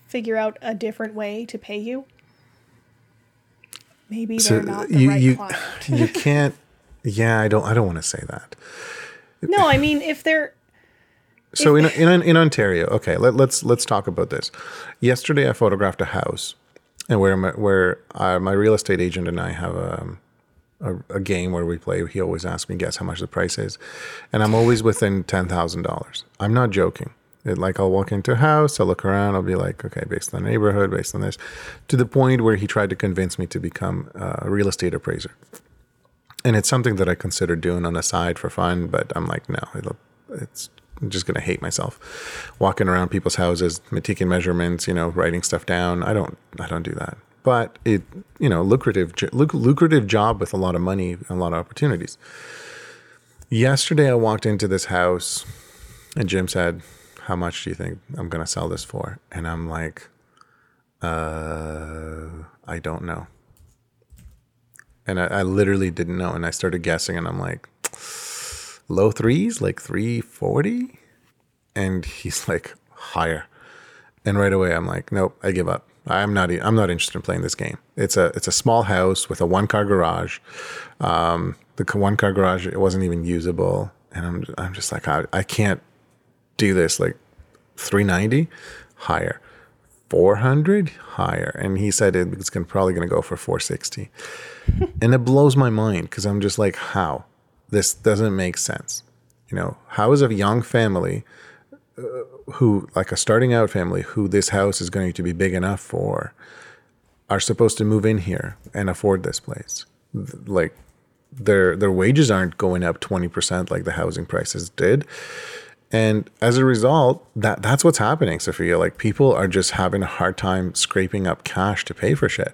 figure out a different way to pay you, maybe they're not the you, right you, client. you can't. Yeah, I don't. I don't want to say that. No, I mean if they're. So in, in in Ontario, okay, let, let's let's talk about this. Yesterday, I photographed a house, and where my, where uh, my real estate agent and I have a um, a, a, game where we play, he always asks me guess how much the price is, and I'm always within ten thousand dollars. I'm not joking. It, like I'll walk into a house, I'll look around, I'll be like, okay, based on the neighborhood, based on this, to the point where he tried to convince me to become uh, a real estate appraiser. And it's something that I consider doing on the side for fun, but I'm like, no, it's I'm just gonna hate myself. Walking around people's houses, taking measurements, you know, writing stuff down. I don't I don't do that. But it you know lucrative luc- lucrative job with a lot of money, a lot of opportunities. Yesterday, I walked into this house, and Jim said, "How much do you think I'm gonna sell this for?" And I'm like, "Uh, I don't know." And I, I literally didn't know, and I started guessing, and I'm like, "Low threes, like three forty," and he's like, "Higher." And right away, I'm like, "Nope, I give up. I'm not. I'm not interested in playing this game. It's a. It's a small house with a one car garage. Um, the one car garage it wasn't even usable, and I'm. I'm just like, I, I can't do this. Like, 390 higher, 400 higher, and he said it, it's gonna, probably going to go for 460, and it blows my mind because I'm just like, how? This doesn't make sense. You know, how is a young family who like a starting out family who this house is going to be big enough for are supposed to move in here and afford this place. Like their their wages aren't going up 20% like the housing prices did. And as a result that that's what's happening sophia. Like people are just having a hard time scraping up cash to pay for shit.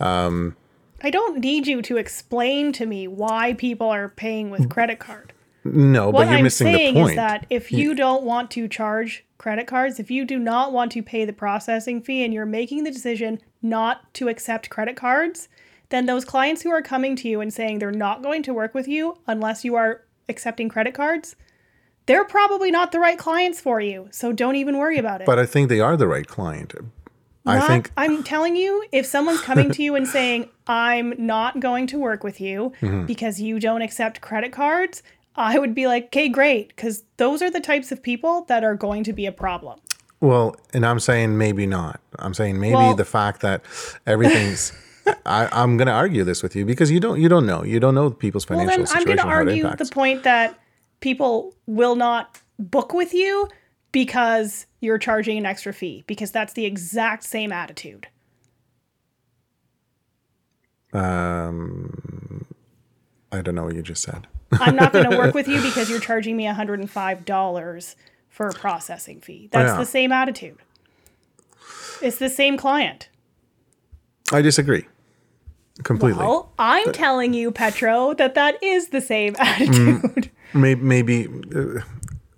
Um, I don't need you to explain to me why people are paying with credit card. No What but you're I'm missing the saying point is that if you don't want to charge credit cards, if you do not want to pay the processing fee and you're making the decision not to accept credit cards, then those clients who are coming to you and saying they're not going to work with you unless you are accepting credit cards, they're probably not the right clients for you. So don't even worry about it. but i think they are the right client I think I'm telling you, if someone's coming to you and saying, I'm not going to work with you Mm-hmm. because you don't accept credit cards, I would be like, okay, great. Because those are the types of people that are going to be a problem. Well, and I'm saying maybe not. I'm saying maybe Well- the fact that everything's. I, I'm going to argue this with you because you don't you don't know you don't know people's financial Well, then I'm going to argue the point that people will not book with you because you're charging an extra fee, because that's the exact same attitude. um, I don't know what you just said. I'm not going to work with you because you're charging me $105 for a processing fee. That's yeah. the same attitude. It's the same client. I disagree completely. Well, I'm telling you, Petro, that that is the same attitude. maybe maybe uh,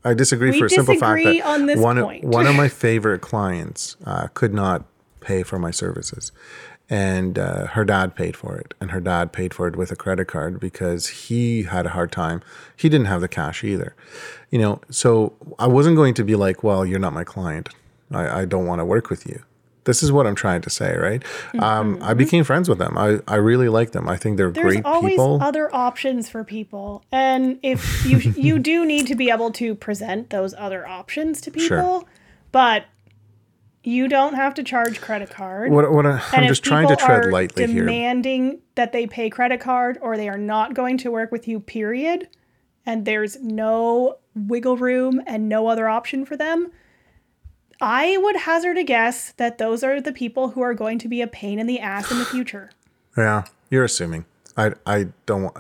I disagree We for a simple fact that on this one point. of one of my favorite clients uh, could not pay for my services, and uh, her dad paid for it, and her dad paid for it with a credit card because he had a hard time. He didn't have the cash either, you know. So I wasn't going to be like, "Well, you're not my client. I, I don't want to work with you." This is what I'm trying to say, right? Um, I became friends with them. I, I really like them. I think they're Mm-hmm. There's great always people. other options for people, and if you you do need to be able to present those other options to people, Sure. but you don't have to charge credit card. what, what I, I'm just trying to tread lightly here. demanding that they pay credit card or they are not going to work with you, period, and there's no wiggle room and no other option for them, I would hazard a guess that those are the people who are going to be a pain in the ass in the future. Yeah, you're assuming. I I don't want.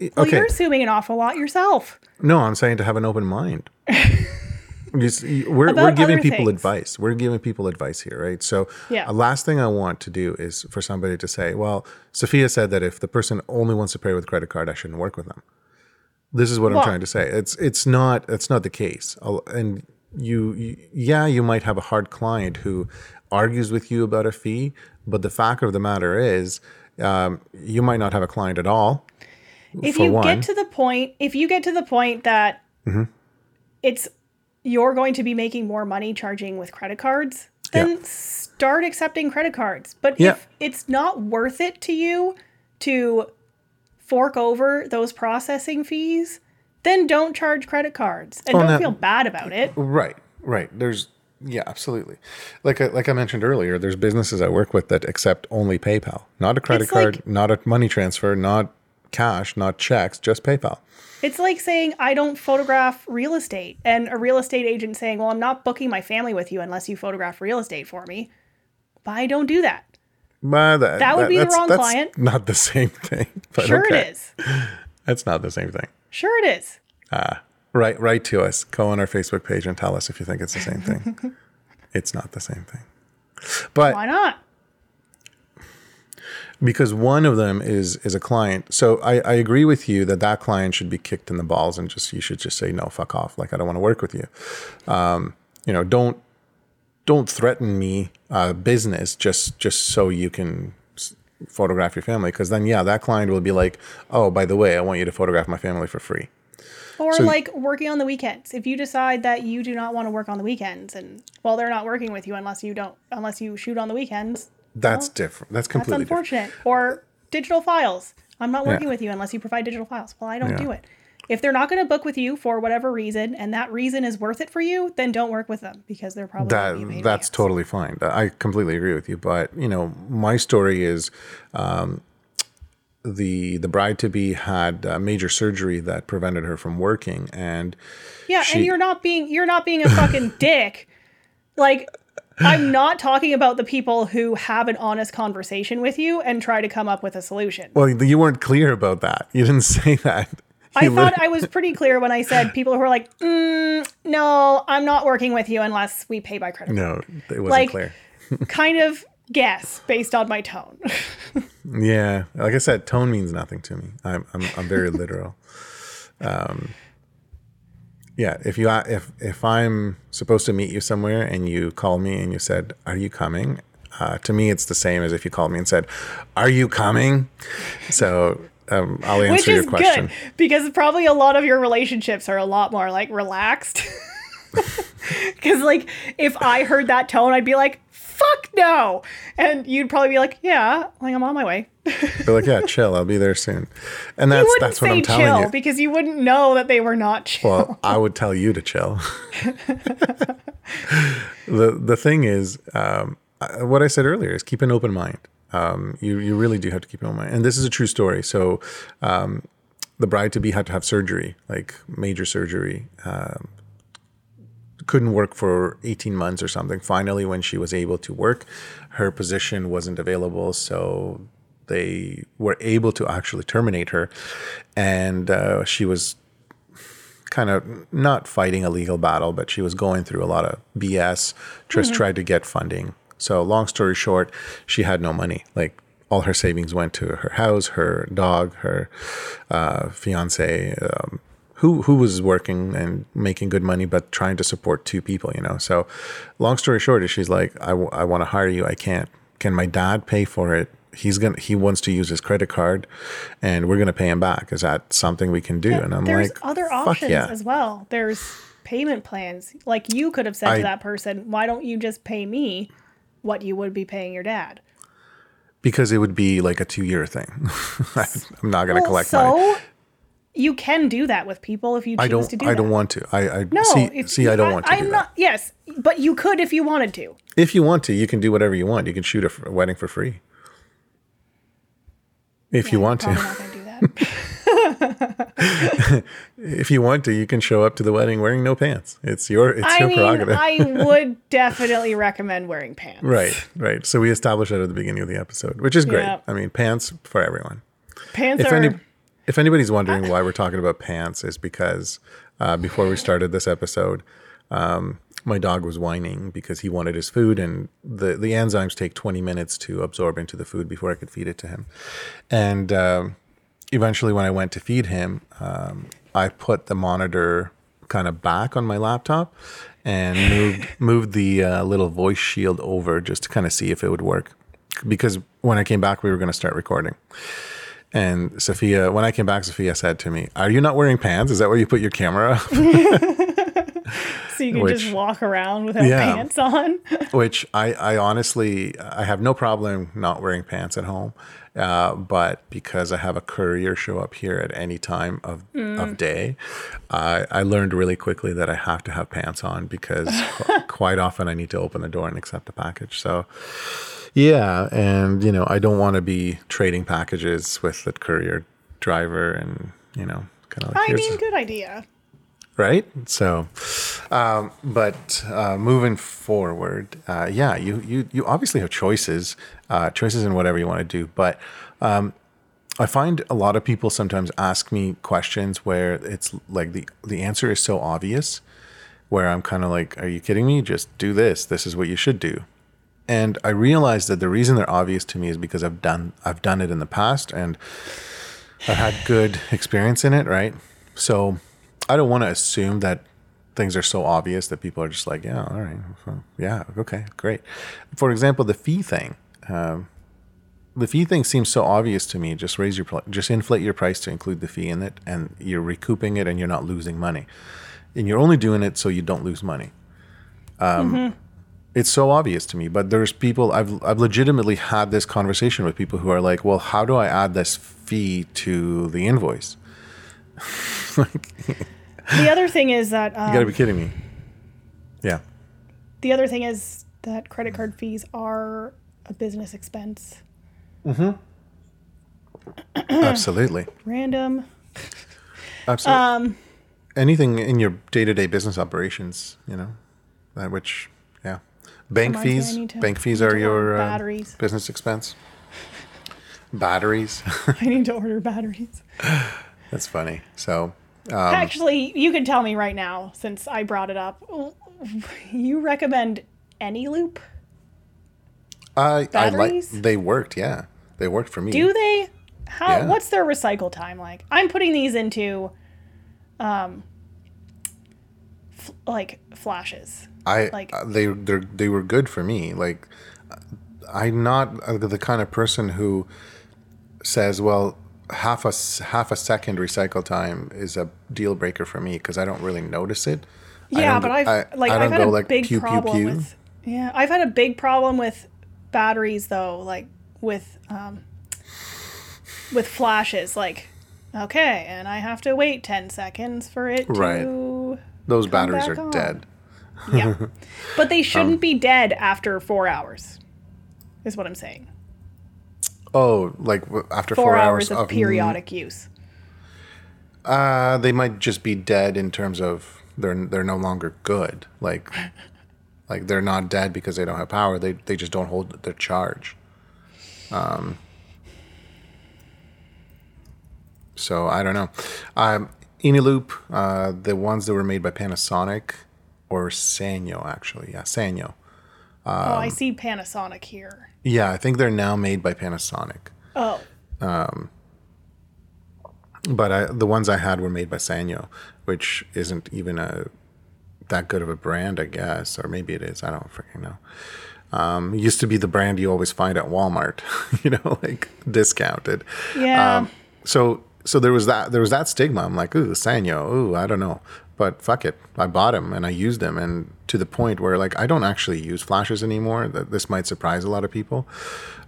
Well, Okay, you're assuming an awful lot yourself. no, I'm saying to have an open mind. We're we're giving people things. advice. We're giving people advice here, right? So, Yeah. uh, last thing I want to do is for somebody to say, "Well, Sophia said that if the person only wants to pay with credit card, I shouldn't work with them." This is what Well- I'm trying to say. It's it's not it's not the case. And you, you yeah, you might have a hard client who argues with you about a fee, but the fact of the matter is, um, you might not have a client at all. if you one. get to the point if you get to the point that Mm-hmm. it's you're going to be making more money charging with credit cards then Yeah. start accepting credit cards but Yeah. if it's not worth it to you to fork over those processing fees then don't charge credit cards and Oh, don't no. feel bad about it Right, right. There's yeah, absolutely. Like I, like I mentioned earlier, there's businesses I work with that accept only PayPal, not a credit It's card, like- not a money transfer, not cash, not checks, just PayPal. It's like saying I don't photograph real estate and a real estate agent saying, "Well, I'm not booking my family with you unless you photograph real estate for me." But I don't do that. But that, That would be the wrong client. Not the same thing. But Sure okay. it is. That's not the same thing. Sure it is. Ah, write write to us. Go on our Facebook page and tell us if you think it's the same thing. it's not the same thing. But Why not? Because one of them is is a client. So I, I agree with you that that client should be kicked in the balls and just you should just say no, fuck off. Like I don't want to work with you. Um, you know, don't don't threaten me uh, business just just so you can s- photograph your family. Because then yeah, that client will be like, oh, by the way, I want you to photograph my family for free. Or So- like working on the weekends. If you decide that you do not want to work on the weekends, and well, they're not working with you unless you don't, unless you shoot on the weekends. That's different. That's That's completely different. unfortunate. Or digital files. I'm not working Yeah. with you unless you provide digital files. Well, I don't Yeah. do it. If they're not going to book with you for whatever reason, and that reason is worth it for you, then don't work with them because they're probably That that's totally fine. I completely agree with you. But you know, my story is um, the the bride to be had uh, major surgery that prevented her from working, and Yeah, She- and you're not being you're not being a fucking dick. Like I'm not talking about the people who have an honest conversation with you and try to come up with a solution. well, you weren't clear about that. You didn't say that. I You thought I was pretty clear when I said people who are like, mm, "No, I'm not working with you unless we pay by credit." no, it wasn't like- clear. kind of guess based on my tone. Yeah, like I said, tone means nothing to me. I'm I'm, I'm very literal. Um, yeah, if you if if I'm supposed to meet you somewhere and you call me and you said, "Are you coming?" Uh, to me, it's the same as if you called me and said, "Are you coming?" So um, I'll answer Which your is question. good because probably a lot of your relationships are a lot more like relaxed. Because like if I heard that tone, I'd be like, "Fuck no," and you'd probably be like, "Yeah, like I'm on my way." They're like, "Yeah, chill. I'll be there soon." And that's that's what I'm telling chill you. because you wouldn't know that they were not chill. Well, I would tell you to chill. the the thing is, um, what I said earlier is keep an open mind. Um, you you really do have to keep an open mind, and this is a true story. So, um, the bride to be had to have surgery, like major surgery. Um, couldn't work for 18 months or something. Finally, when she was able to work, her position wasn't available, so they were able to actually terminate her, and uh, she was kind of not fighting a legal battle, but she was going through a lot of BS, just tried to get funding. So, long story short, she had no money. Like, all her savings went to her house, her dog, her uh, fiance, um, who who was working and making good money, but trying to support two people. You know. So, long story short, is she's like, I, w- I want to hire you. I can't. Can my dad pay for it? He's gonna. He wants to use his credit card, and we're gonna pay him back. Is that something we can do? and I'm like, There's like, other options yeah. as well. There's payment plans. Like you could have said I- to that person, "Why don't you just pay me what you would be paying your dad?" because it would be like a two year thing. I'm not gonna Well, collect so money. You can do that with people if you choose I don't. to do I that. don't want to. I, I No, see. see, you- I don't want to I'm do not. Yes, but you could if you wanted to. If you want to, you can do whatever you want. You can shoot a, f- a wedding for free. If you want to, not going to do that. if you want to, you can show up to the wedding wearing no pants. It's your. It's I your mean, prerogative. I would definitely recommend wearing pants. right. Right. So we established that at the beginning of the episode, which is great. Yeah. I mean, pants for everyone. Pants if are. any if anybody's wondering why we're talking about pants is because uh, before we started this episode um, my dog was whining because he wanted his food and the, the enzymes take 20 minutes to absorb into the food before i could feed it to him. And um, eventually when i went to feed him um, i put the monitor kind of back on my laptop and moved moved the uh, little voice shield over just to kind of see if it would work. Because when i came back we were going to start recording and Sophia, when I came back, Sophia said to me, Are you not wearing pants? Is that where you put your camera? so you can which- just walk around without Yeah. pants on. Which I, I honestly, I have no problem not wearing pants at home. Uh, but because I have a courier show up here at any time of, of day, I I learned really quickly that I have to have pants on because qu- quite often I need to open the door and accept a package. So, yeah. And, you know, I don't want to be trading packages with the courier driver and, you know, kind of like, I mean, a- good idea. right so um, but uh, moving forward uh, yeah you, you you obviously have choices uh, choices in whatever you want to do but um, I find a lot of people sometimes ask me questions where it's like the the answer is so obvious, where I'm kind of like, "Are you kidding me? Just do this. This is what you should do." And I realize that the reason they're obvious to me is because I've done I've done it in the past and I've had good experience in it, right? So I don't want to assume that things are so obvious that people are just like, yeah, all right, yeah, okay, great. For example, the fee thing. Um, the fee thing seems so obvious to me. Just raise your, just inflate your price to include the fee in it, and you're recouping it, and you're not losing money, and you're only doing it so you don't lose money. Um, It's so obvious to me, but there's people I've I've legitimately had this conversation with people who are like, well, how do I add this fee to the invoice? The other thing is that um, You got to be kidding me. Yeah. the other thing is that credit card fees are a business expense. Absolutely. Random. Absolutely. Um, Anything in your day to day business operations, you know, that which. Bank Reminds fees. to- Bank fees are your uh, business expense. Batteries. I need to order batteries. That's funny. So, um, Actually, you can tell me right now since I brought it up. You recommend Eneloop? I, I like, Batteries? they worked. Yeah. They worked for me. Do they? How? Yeah. What's their recycle time like? I'm putting these into, um, f- like flashes. I Like- uh, they they they were good for me. Like I'm not uh, the kind of person who says, "Well, half a half a second recycle time is a deal breaker for me because I don't really notice it." Yeah, but go- I've I- like I I've had a like big pew, pew, problem pew. with. Yeah, I've had a big problem with batteries though, like with um, with flashes. Like, okay, and I have to wait ten seconds for it Right. to. Those come batteries are on. dead. Yeah, but they shouldn't Um, be dead after four hours. Is what I'm saying. Oh, like after Four, four, hours, of n- periodic use. Uh, they might just be dead in terms of they're they're no longer good. Like, like they're not dead because they don't have power. They they just don't hold their charge. Um. So I don't know. Um, Eneloop, uh, the ones that were made by Panasonic or Sanyo, actually, yeah, Sanyo. oh, Um, I see Panasonic here. Yeah, I think they're now made by Panasonic. Oh, Um, but I, the ones I had were made by Sanyo, which isn't even a that good of a brand, I guess, or maybe it is. I don't freaking know. Um, used to be the brand you always find at Walmart, you know, like discounted. yeah. Um, so so there was that there was that stigma. I'm like, ooh, Sanyo, ooh, I don't know, but fuck it, I bought them and I used them, and to the point where like I don't actually use flashes anymore. That this might surprise a lot of people,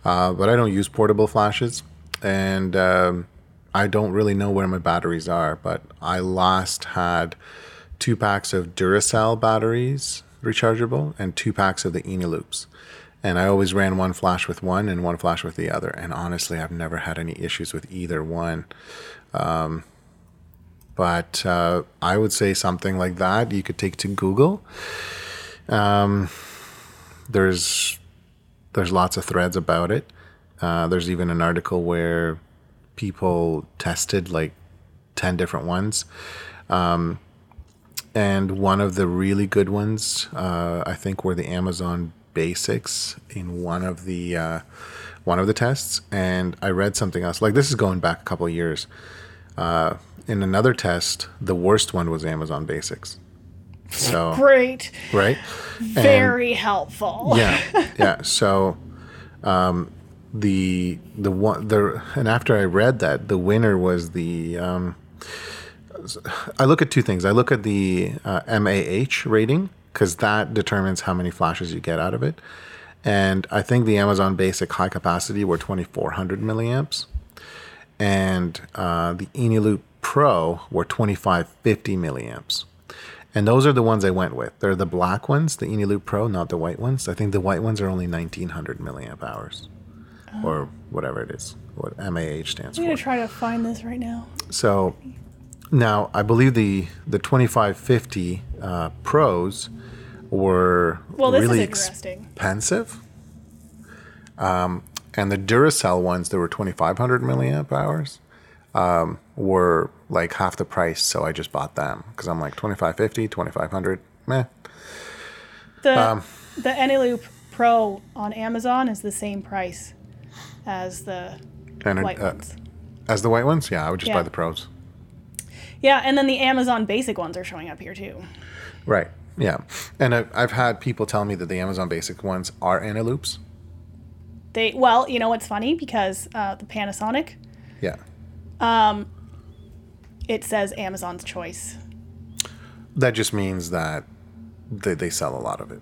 uh, but I don't use portable flashes, and um, I don't really know where my batteries are. But I last had two packs of Duracell batteries rechargeable and two packs of the Eneloops. And I always ran one flash with one and one flash with the other. And honestly, I've never had any issues with either one. Um, but uh, I would say something like that you could take to Google. Um, there's there's lots of threads about it. Uh, there's even an article where people tested like ten different ones. Um, and one of the really good ones, uh, I think, were the Amazon Basics in one of the uh, one of the tests. And I read something else. Like this is going back a couple of years. Uh, in another test, the worst one was Amazon Basics. So Great. right, Very helpful. yeah, yeah. So, um, the the one the and after I read that, the winner was the. Um, I look at two things. I look at the uh, MAH rating because that determines how many flashes you get out of it, and I think the Amazon Basic high capacity were twenty four hundred milliamps, and uh, the Eneloop Pro were twenty five fifty milliamps. And those are the ones I went with. They're the black ones, the Eneloop Pro, not the white ones. I think the white ones are only 1900 milliamp hours or whatever it is, what MAH stands for. I'm gonna try to find this right now. So now I believe the, the 2550 uh, Pros were Well, really expensive. Um, and the Duracell ones that were 2500 milliamp hours um, were like half the price. So I just bought them because I'm like 2550, 2500, meh. The Um, the Eneloop Pro on Amazon is the same price as the And it, white uh, ones. as the white ones, yeah, I would just buy the pros. Yeah, and then the Amazon basic ones are showing up here too. Right. Yeah. And I've had people tell me that the Amazon Basic ones are Eneloops. They well, you know what's funny because uh, the Panasonic Yeah. Um, it says Amazon's choice. That just means that they, they sell a lot of it.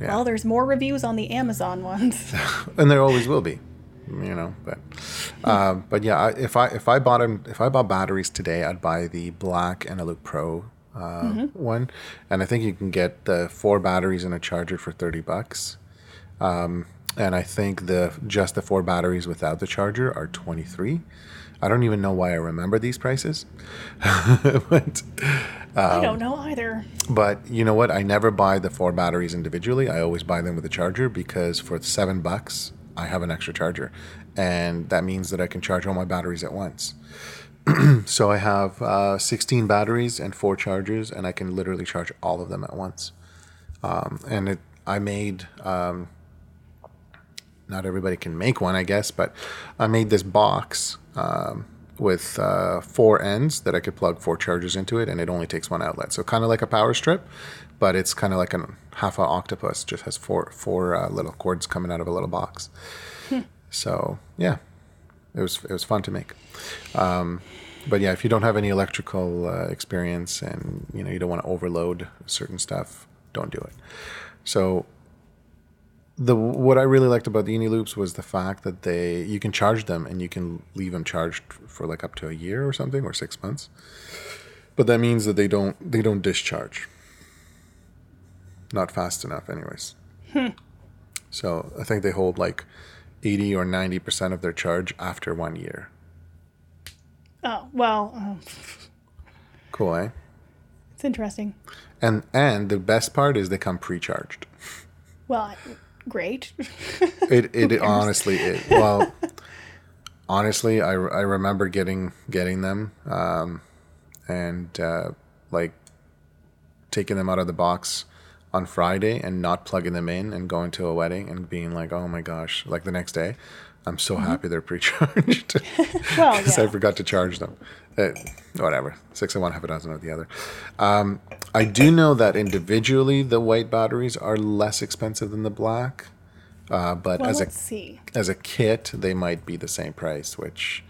Yeah. Well, there's more reviews on the Amazon ones. and there always will be, you know. But, uh, but yeah, I, if I if I bought them, if I bought batteries today, I'd buy the black Eneloop Pro uh, one, and I think you can get the four batteries and a charger for thirty bucks. Um, and I think the just the four batteries without the charger are twenty three. I don't even know why I remember these prices, but I Um, don't know either. but you know what? I never buy the four batteries individually. I always buy them with a charger because for seven bucks, I have an extra charger. And that means that I can charge all my batteries at once. so I have uh, 16 batteries and four chargers, and I can literally charge all of them at once. Um, and it, I made, um, not everybody can make one, I guess, but I made this box um, with uh, four ends that I could plug four chargers into it, and it only takes one outlet. So kind of like a power strip, but it's kind of like a half a octopus. Just has four four uh, little cords coming out of a little box. so yeah, it was it was fun to make. Um, but yeah, if you don't have any electrical uh, experience and you know you don't want to overload certain stuff, don't do it. So the what I really liked about the Eneloops was the fact that they you can charge them and you can leave them charged for like up to a year or something or six months. But that means that they don't they don't discharge. Not fast enough, anyways. So I think they hold like eighty or ninety percent of their charge after one year. Oh well, um, Cool, eh? it's interesting. And and the best part is they come pre-charged. Well, great. It it honestly it well honestly I, I remember getting getting them um, and uh, like taking them out of the box on Friday and not plugging them in and going to a wedding and being like oh my gosh like the next day I'm so happy they're pre-charged well, because I forgot to charge them. Uh, whatever, six of one, half a dozen of the other. Um, I do know that individually the white batteries are less expensive than the black, uh, but Well, as a see. as a kit they might be the same price, which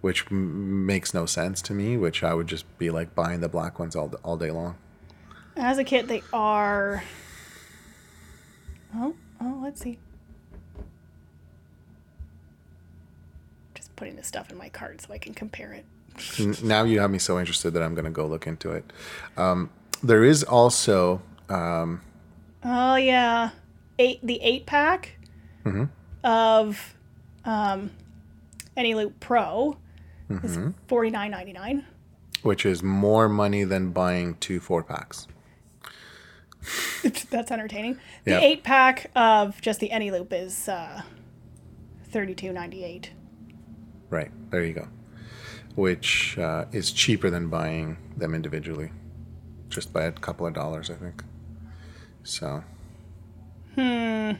which m- makes no sense to me. Which I would just be like buying the black ones all all day long. As a kit, they are. Oh, oh, let's see. Just putting this stuff in my cart so I can compare it. Now you have me so interested that I'm going to go look into it. Um, there is also Oh yeah, eight the eight pack of um, Eneloop Pro is forty nine ninety nine. which is more money than buying two four packs. That's entertaining. The Yeah. eight pack of just the Eneloop is uh, thirty two ninety eight. Right there, you go. Which uh, is cheaper than buying them individually, just by a couple of dollars, I think. So. Hmm.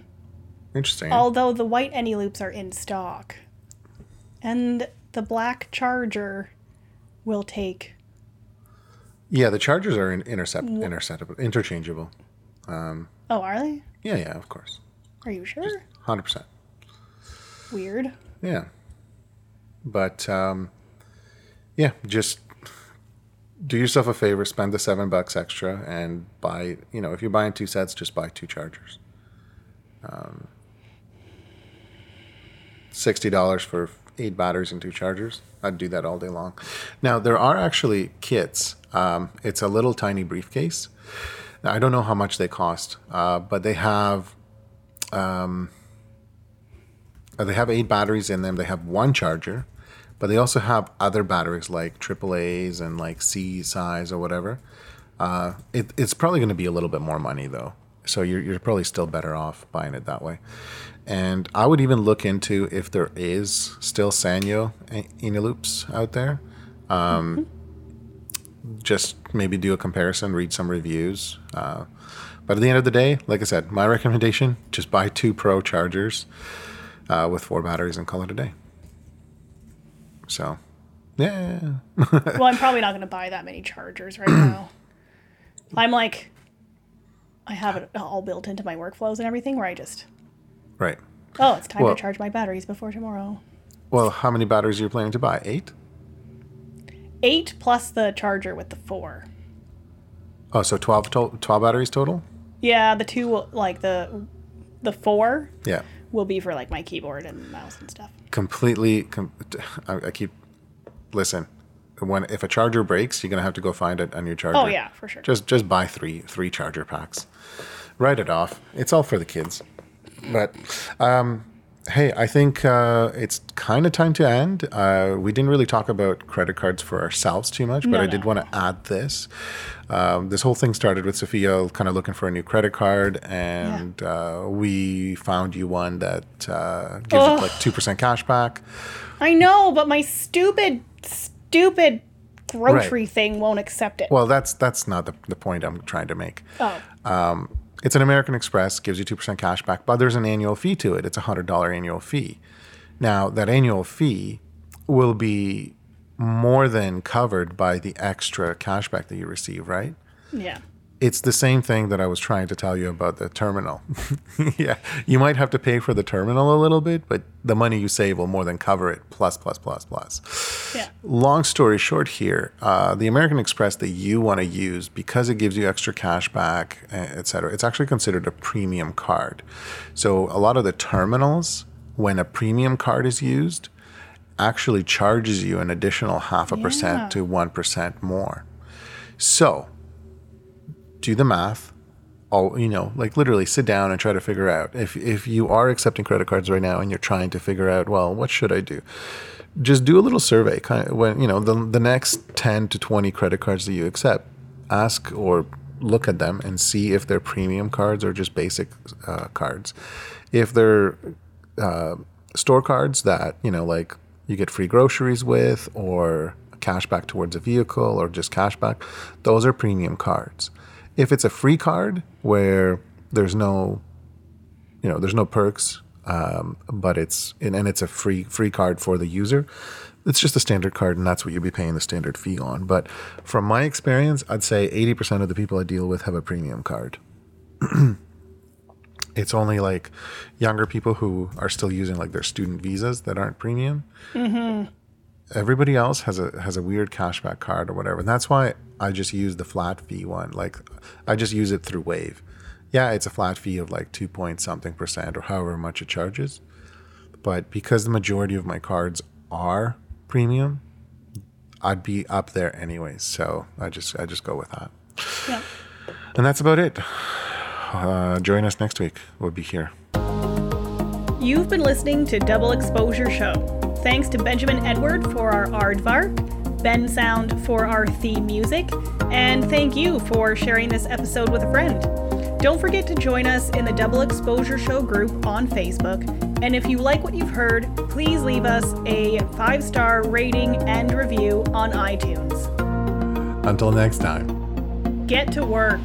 Interesting. Although the white Eneloops are in stock, and the black Charger will take. Yeah, the chargers are in intercept interceptable, interchangeable. Oh, are they? Yeah, yeah, of course, Are you sure? hundred percent. Weird. Yeah. But um, yeah, just do yourself a favor, spend the seven bucks extra, and buy. You know, if you're buying two sets, just buy two chargers. Um, Sixty dollars for eight batteries and two chargers. I'd do that all day long. Now there are actually kits. Um, it's a little tiny briefcase. Now, I don't know how much they cost, uh, but they have uh, they have eight batteries in them. They have one charger, but they also have other batteries like AAA's and like C size or whatever. Uh, it, it's probably going to be a little bit more money though, So you're, you're probably still better off buying it that way. And I would even look into if there is still Sanyo Eneloop's out there. Um, Just maybe do a comparison, read some reviews. Uh, but at the end of the day, like I said, my recommendation just buy two Pro chargers uh, with four batteries and call it a day. So, yeah. well, I'm probably not going to buy that many chargers right now. I'm like, I have it all built into my workflows and everything where I just, right. oh, it's time Well- to charge my batteries before tomorrow. Well, how many batteries are you planning to buy? Eight? Eight plus the charger with the four. Oh, so 12, to- 12 batteries total? Yeah, the two, will- like the, the four Yeah. will be for like my keyboard and mouse and stuff. completely com- I, I keep listen when if a charger breaks you're gonna have to go find it on your charger. Oh yeah, for sure. just just buy three three charger packs. Write it off. It's all for the kids. But um hey i think uh, it's kind of time to end. Uh, we didn't really talk about credit cards for ourselves too much but No, i no. did want to add this. Um, this whole thing started with sophia kind of looking for a new credit card and uh, we found you one that uh, gives you Ugh. like 2% cash back. I know, but my stupid, stupid grocery thing won't accept it. well that's that's not the, the point i'm trying to make oh, um, It's an American Express, gives you 2% cash back, but there's an annual fee to it. It's a $100 annual fee. Now, that annual fee will be more than covered by the extra cashback that you receive, right? yeah. It's the same thing that I was trying to tell you about the terminal. yeah, you might have to pay for the terminal a little bit, but the money you save will more than cover it, plus, plus, plus, plus Yeah. long story short here uh, the american express that you want to use because it gives you extra cash back et cetera it's actually considered a premium card so a lot of the terminals when a premium card is used actually charges you an additional half a Yeah. percent to 1% more so do the math All you know, like literally sit down and try to figure out if if you are accepting credit cards right now and you're trying to figure out, well, what should I do? Just do a little survey. Kind of when you know the the next ten to twenty credit cards that you accept, ask or look at them and see if they're premium cards or just basic uh, cards. If they're uh, store cards that you know, like you get free groceries with, or cash back towards a vehicle, or just cash back, those are premium cards. If it's a free card where there's no, you know, there's no perks, um, but it's and, and it's a free free card for the user, it's just a standard card, and that's what you'll be paying the standard fee on. But from my experience, I'd say 80% of the people I deal with have a premium card. it's only like younger people who are still using like their student visas that aren't premium. Everybody else has a has a weird cashback card or whatever. And that's why I just use the flat fee one. Like I just use it through Wave. Yeah, it's a flat fee of like two point something percent or however much it charges. But because the majority of my cards are premium, I'd be up there anyways. So I just I just go with that. Yeah. And that's about it. Uh, join us next week. We'll be here. You've been listening to Double Exposure Show. Thanks to Benjamin Edward for our aardvark, Bensound for our theme music, and thank you for sharing this episode with a friend. Don't forget to join us in the Double Exposure Show group on Facebook. And if you like what you've heard, please leave us a five star rating and review on iTunes. Until next time. Get to work.